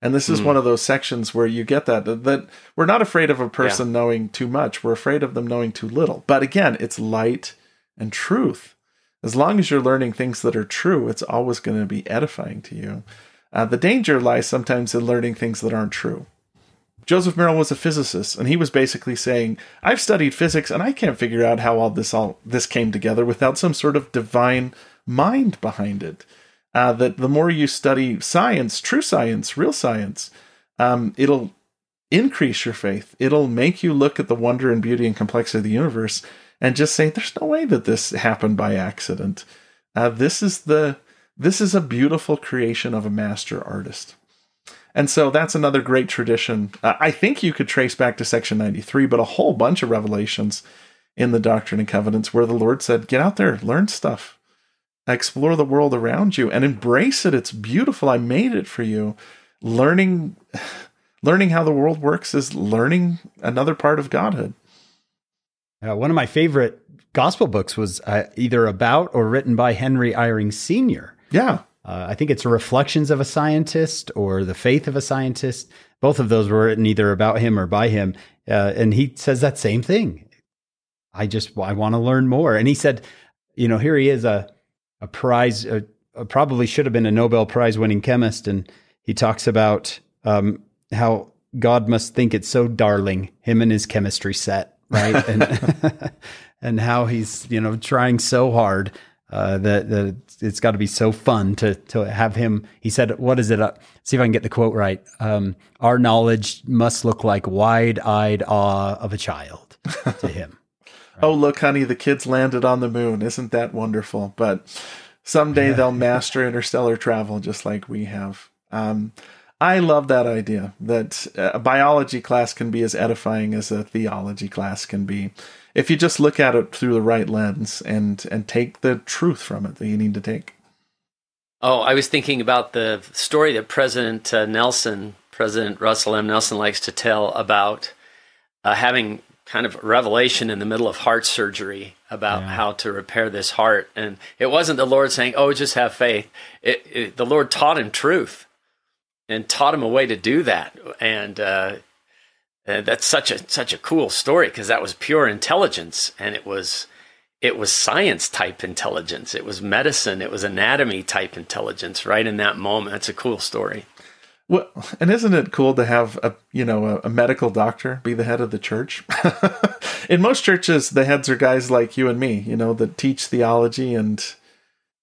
And this is mm. one of those sections where you get that that we're not afraid of a person yeah. knowing too much. We're afraid of them knowing too little. But again, it's light and truth. As long as you're learning things that are true, it's always going to be edifying to you. Uh, the danger lies sometimes in learning things that aren't true. Joseph Merrill was a physicist, and he was basically saying, "I've studied physics, and I can't figure out how all this all this came together without some sort of divine mind behind it." Uh, that the more you study science, true science, real science, um, it'll increase your faith. It'll make you look at the wonder and beauty and complexity of the universe and just say, "There's no way that this happened by accident. Uh, this is the this is a beautiful creation of a master artist." And so that's another great tradition. Uh, I think you could trace back to section 93, but a whole bunch of revelations in the Doctrine and Covenants where the Lord said, Get out there, learn stuff, explore the world around you, and embrace it. It's beautiful. I made it for you. Learning. Learning how the world works is learning another part of Godhood. Uh, one of my favorite gospel books was uh, either about or written by Henry Eyring Sr. Yeah. Uh, I think it's Reflections of a Scientist or The Faith of a Scientist. Both of those were written either about him or by him. Uh, and he says that same thing. I just, I want to learn more. And he said, you know, here he is, a, a prize, a, a probably should have been a Nobel Prize winning chemist. And he talks about um, how God must think it's so darling, him and his chemistry set, right? and, and how he's, you know, trying so hard uh, that, that it's got to be so fun to to have him. He said, "What is it? Uh, see if I can get the quote right. Um, Our knowledge must look like wide-eyed awe of a child to him." Right? oh, look, honey, the kids landed on the moon. Isn't that wonderful? But someday they'll master interstellar travel just like we have. Um, I love that idea that a biology class can be as edifying as a theology class can be if you just look at it through the right lens and and take the truth from it that you need to take. Oh, I was thinking about the story that President uh, Nelson, President Russell M. Nelson, likes to tell about uh, having kind of revelation in the middle of heart surgery about yeah. how to repair this heart. And it wasn't the Lord saying, "Oh, just have faith." It, it, the Lord taught him truth and taught him a way to do that. And uh, uh, that's such a such a cool story because that was pure intelligence and it was it was science type intelligence. It was medicine. It was anatomy type intelligence right in that moment. That's a cool story. Well and isn't it cool to have a you know a, a medical doctor be the head of the church? In most churches the heads are guys like you and me you know that teach theology and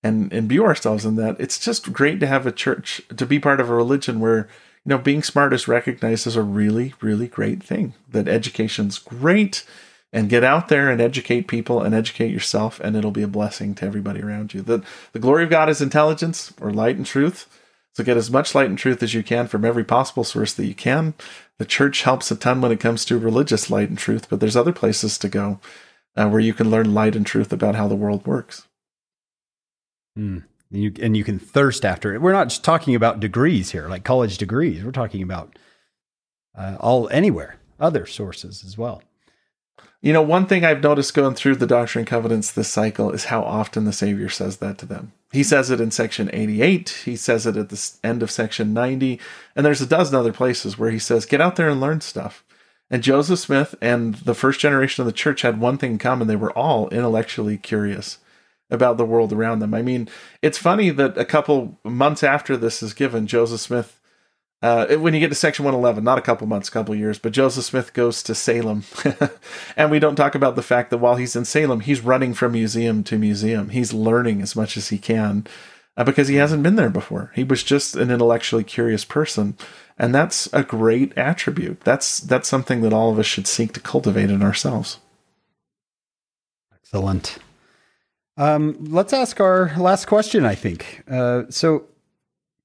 and imbue ourselves in that it's just great to have a church to be part of a religion where you know, being smart is recognized as a really, really great thing. That education's great and get out there and educate people and educate yourself, and it'll be a blessing to everybody around you. The, the glory of God is intelligence or light and truth. So get as much light and truth as you can from every possible source that you can. The church helps a ton when it comes to religious light and truth, but there's other places to go uh, where you can learn light and truth about how the world works. Hmm and you and you can thirst after it. We're not just talking about degrees here, like college degrees. We're talking about uh, all anywhere, other sources as well. You know, one thing I've noticed going through the Doctrine and Covenants this cycle is how often the Savior says that to them. He says it in section 88, he says it at the end of section 90, and there's a dozen other places where he says, Get out there and learn stuff. And Joseph Smith and the first generation of the church had one thing in common they were all intellectually curious about the world around them. I mean, it's funny that a couple months after this is given, Joseph Smith, uh, when you get to section 111, not a couple months, a couple years, but Joseph Smith goes to Salem. and we don't talk about the fact that while he's in Salem, he's running from museum to museum. He's learning as much as he can uh, because he hasn't been there before. He was just an intellectually curious person. And that's a great attribute. That's that's something that all of us should seek to cultivate in ourselves. Excellent. Um, let's ask our last question, I think. Uh, so,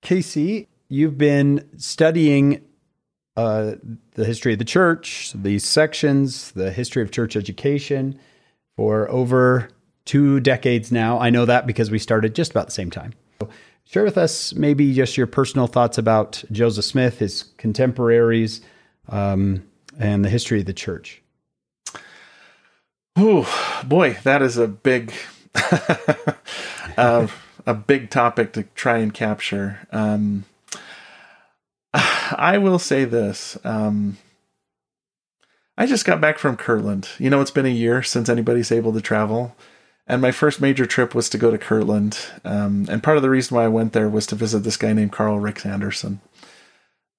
Casey, you've been studying uh, the history of the church, these sections, the history of church education for over two decades now. I know that because we started just about the same time. share with us maybe just your personal thoughts about Joseph Smith, his contemporaries, um, and the history of the church. Oh boy, that is a big, uh, a big topic to try and capture. Um, I will say this. Um, I just got back from Kirtland. You know, it's been a year since anybody's able to travel. And my first major trip was to go to Kirtland. Um, and part of the reason why I went there was to visit this guy named Karl Ricks Anderson,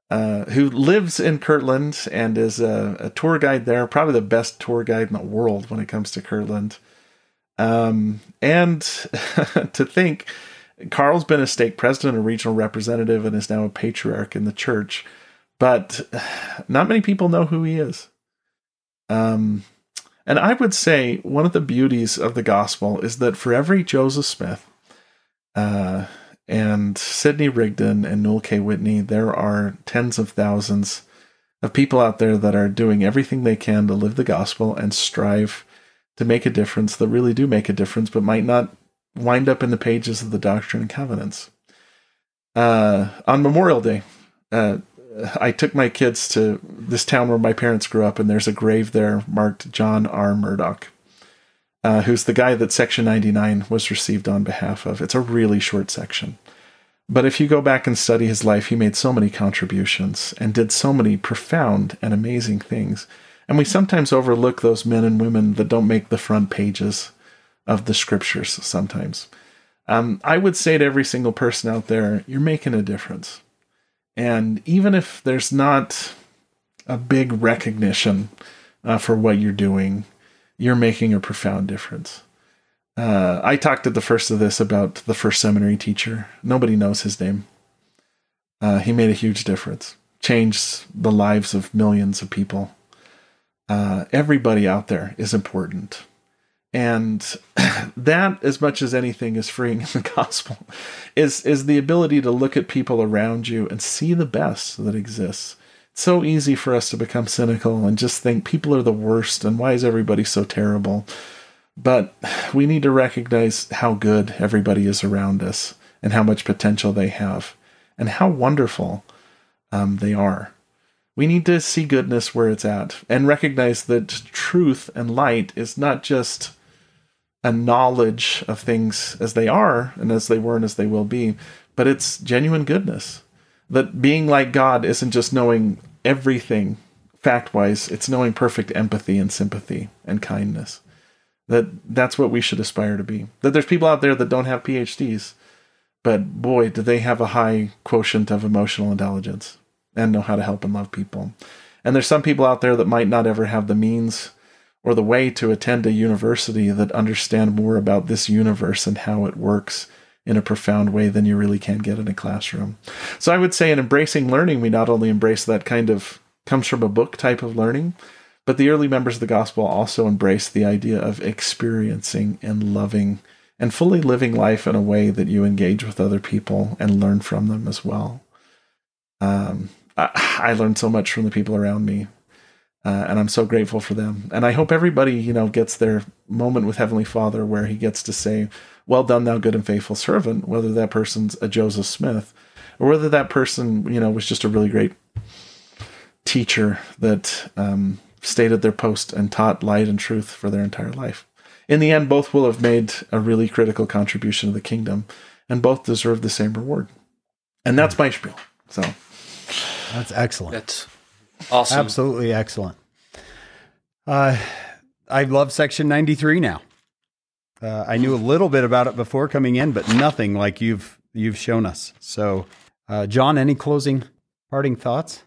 uh, who lives in Kirtland and is a, a, tour guide there, probably the best tour guide in the world when it comes to Kirtland. Um, and to think, Karl's been a stake president, a regional representative, and is now a patriarch in the church. But not many people know who he is. Um, and I would say one of the beauties of the gospel is that for every Joseph Smith uh, and Sidney Rigdon and Newel K. Whitney, there are tens of thousands of people out there that are doing everything they can to live the gospel and strive to make a difference that really do make a difference, but might not wind up in the pages of the Doctrine and Covenants. Uh, on Memorial Day, uh, I took my kids to this town where my parents grew up, and there's a grave there marked John R. Murdock, uh, who's the guy that Section 99 was received on behalf of. It's a really short section. But if you go back and study his life, he made so many contributions and did so many profound and amazing things. And we sometimes overlook those men and women that don't make the front pages of the scriptures sometimes. Um, I would say to every single person out there, you're making a difference. And even if there's not a big recognition uh, for what you're doing, you're making a profound difference. Uh, I talked at the first of this about the first seminary teacher. Nobody knows his name. Uh, he made a huge difference, changed the lives of millions of people. Uh, everybody out there is important. And that, as much as anything, is freeing in the gospel, is is the ability to look at people around you and see the best that exists. It's so easy for us to become cynical and just think people are the worst and why is everybody so terrible? But we need to recognize how good everybody is around us and how much potential they have and how wonderful um, they are. We need to see goodness where it's at and recognize that truth and light is not just a knowledge of things as they are and as they were and as they will be, but it's genuine goodness. That being like God isn't just knowing everything fact wise, it's knowing perfect empathy and sympathy and kindness. That that's what we should aspire to be. That there's people out there that don't have PhDs, but boy, do they have a high quotient of emotional intelligence and know how to help and love people. And there's some people out there that might not ever have the means or the way to attend a university that understand more about this universe and how it works in a profound way than you really can get in a classroom. So I would say in embracing learning, we not only embrace that kind of comes from a book type of learning, but the early members of the gospel also embrace the idea of experiencing and loving and fully living life in a way that you engage with other people and learn from them as well. Um, I, I learned so much from the people around me uh, and I'm so grateful for them. And I hope everybody, you know, gets their moment with Heavenly Father where He gets to say, "Well done, thou good and faithful servant." Whether that person's a Joseph Smith, or whether that person, you know, was just a really great teacher that um, stayed at their post and taught light and truth for their entire life. In the end, both will have made a really critical contribution to the kingdom, and both deserve the same reward. And that's my spiel. So that's excellent. That's Awesome. Absolutely excellent. Uh, I love Section 93 now. Uh, I knew a little bit about it before coming in, but nothing like you've you've shown us. So, uh, John, any closing parting thoughts?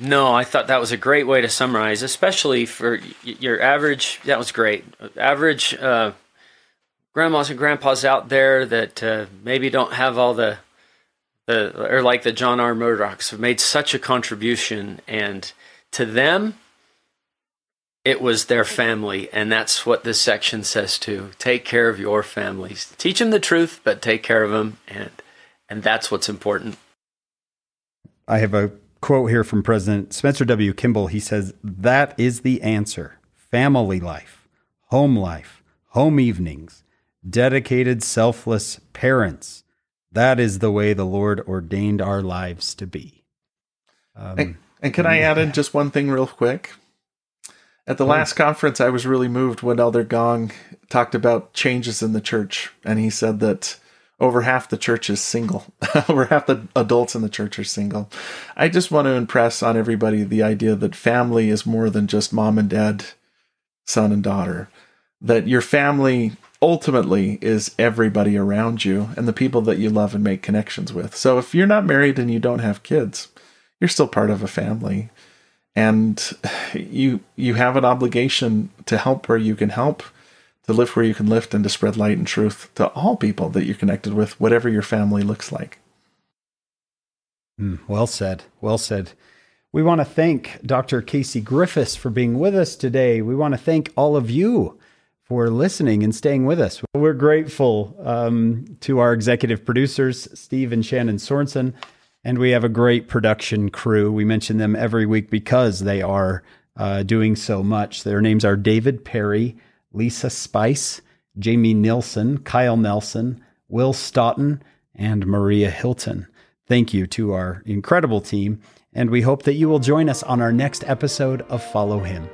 No, I thought that was a great way to summarize, especially for your average. That was great. Average uh, grandmas and grandpas out there that uh, maybe don't have all the the or like the John R. Murdocks have made such a contribution, and to them, it was their family, and that's what this section says too. Take care of your families. Teach them the truth, but take care of them, and and that's what's important. I have a quote here from President Spencer W. Kimball. He says, That is the answer family life, home life, home evenings, dedicated, selfless parents That is the way the Lord ordained our lives to be. Um, and, and, can I add in just one thing real quick? At the last conference, I was really moved when Elder Gong talked about changes in the church, and he said that over half the church is single. over half the adults in the church are single. I just want to impress on everybody the idea that family is more than just mom and dad, son and daughter. That your family ultimately is everybody around you and the people that you love and make connections with. So if you're not married and you don't have kids, you're still part of a family. And you you have an obligation to help where you can help to lift where you can lift and to spread light and truth to all people that you're connected with, whatever your family looks like. Mm, well said. Well said. We want to thank Dr. Casey Griffiths for being with us today. We want to thank all of you for listening and staying with us. We're grateful um, to our executive producers, Steve and Shannon Sorensen, and we have a great production crew. We mention them every week because they are uh, doing so much. Their names are David Perry, Lisa Spice, Jamie Nilsson, Kyle Nelson, Will Stoughton, and Maria Hilton. Thank you to our incredible team, and we hope that you will join us on our next episode of Follow Him.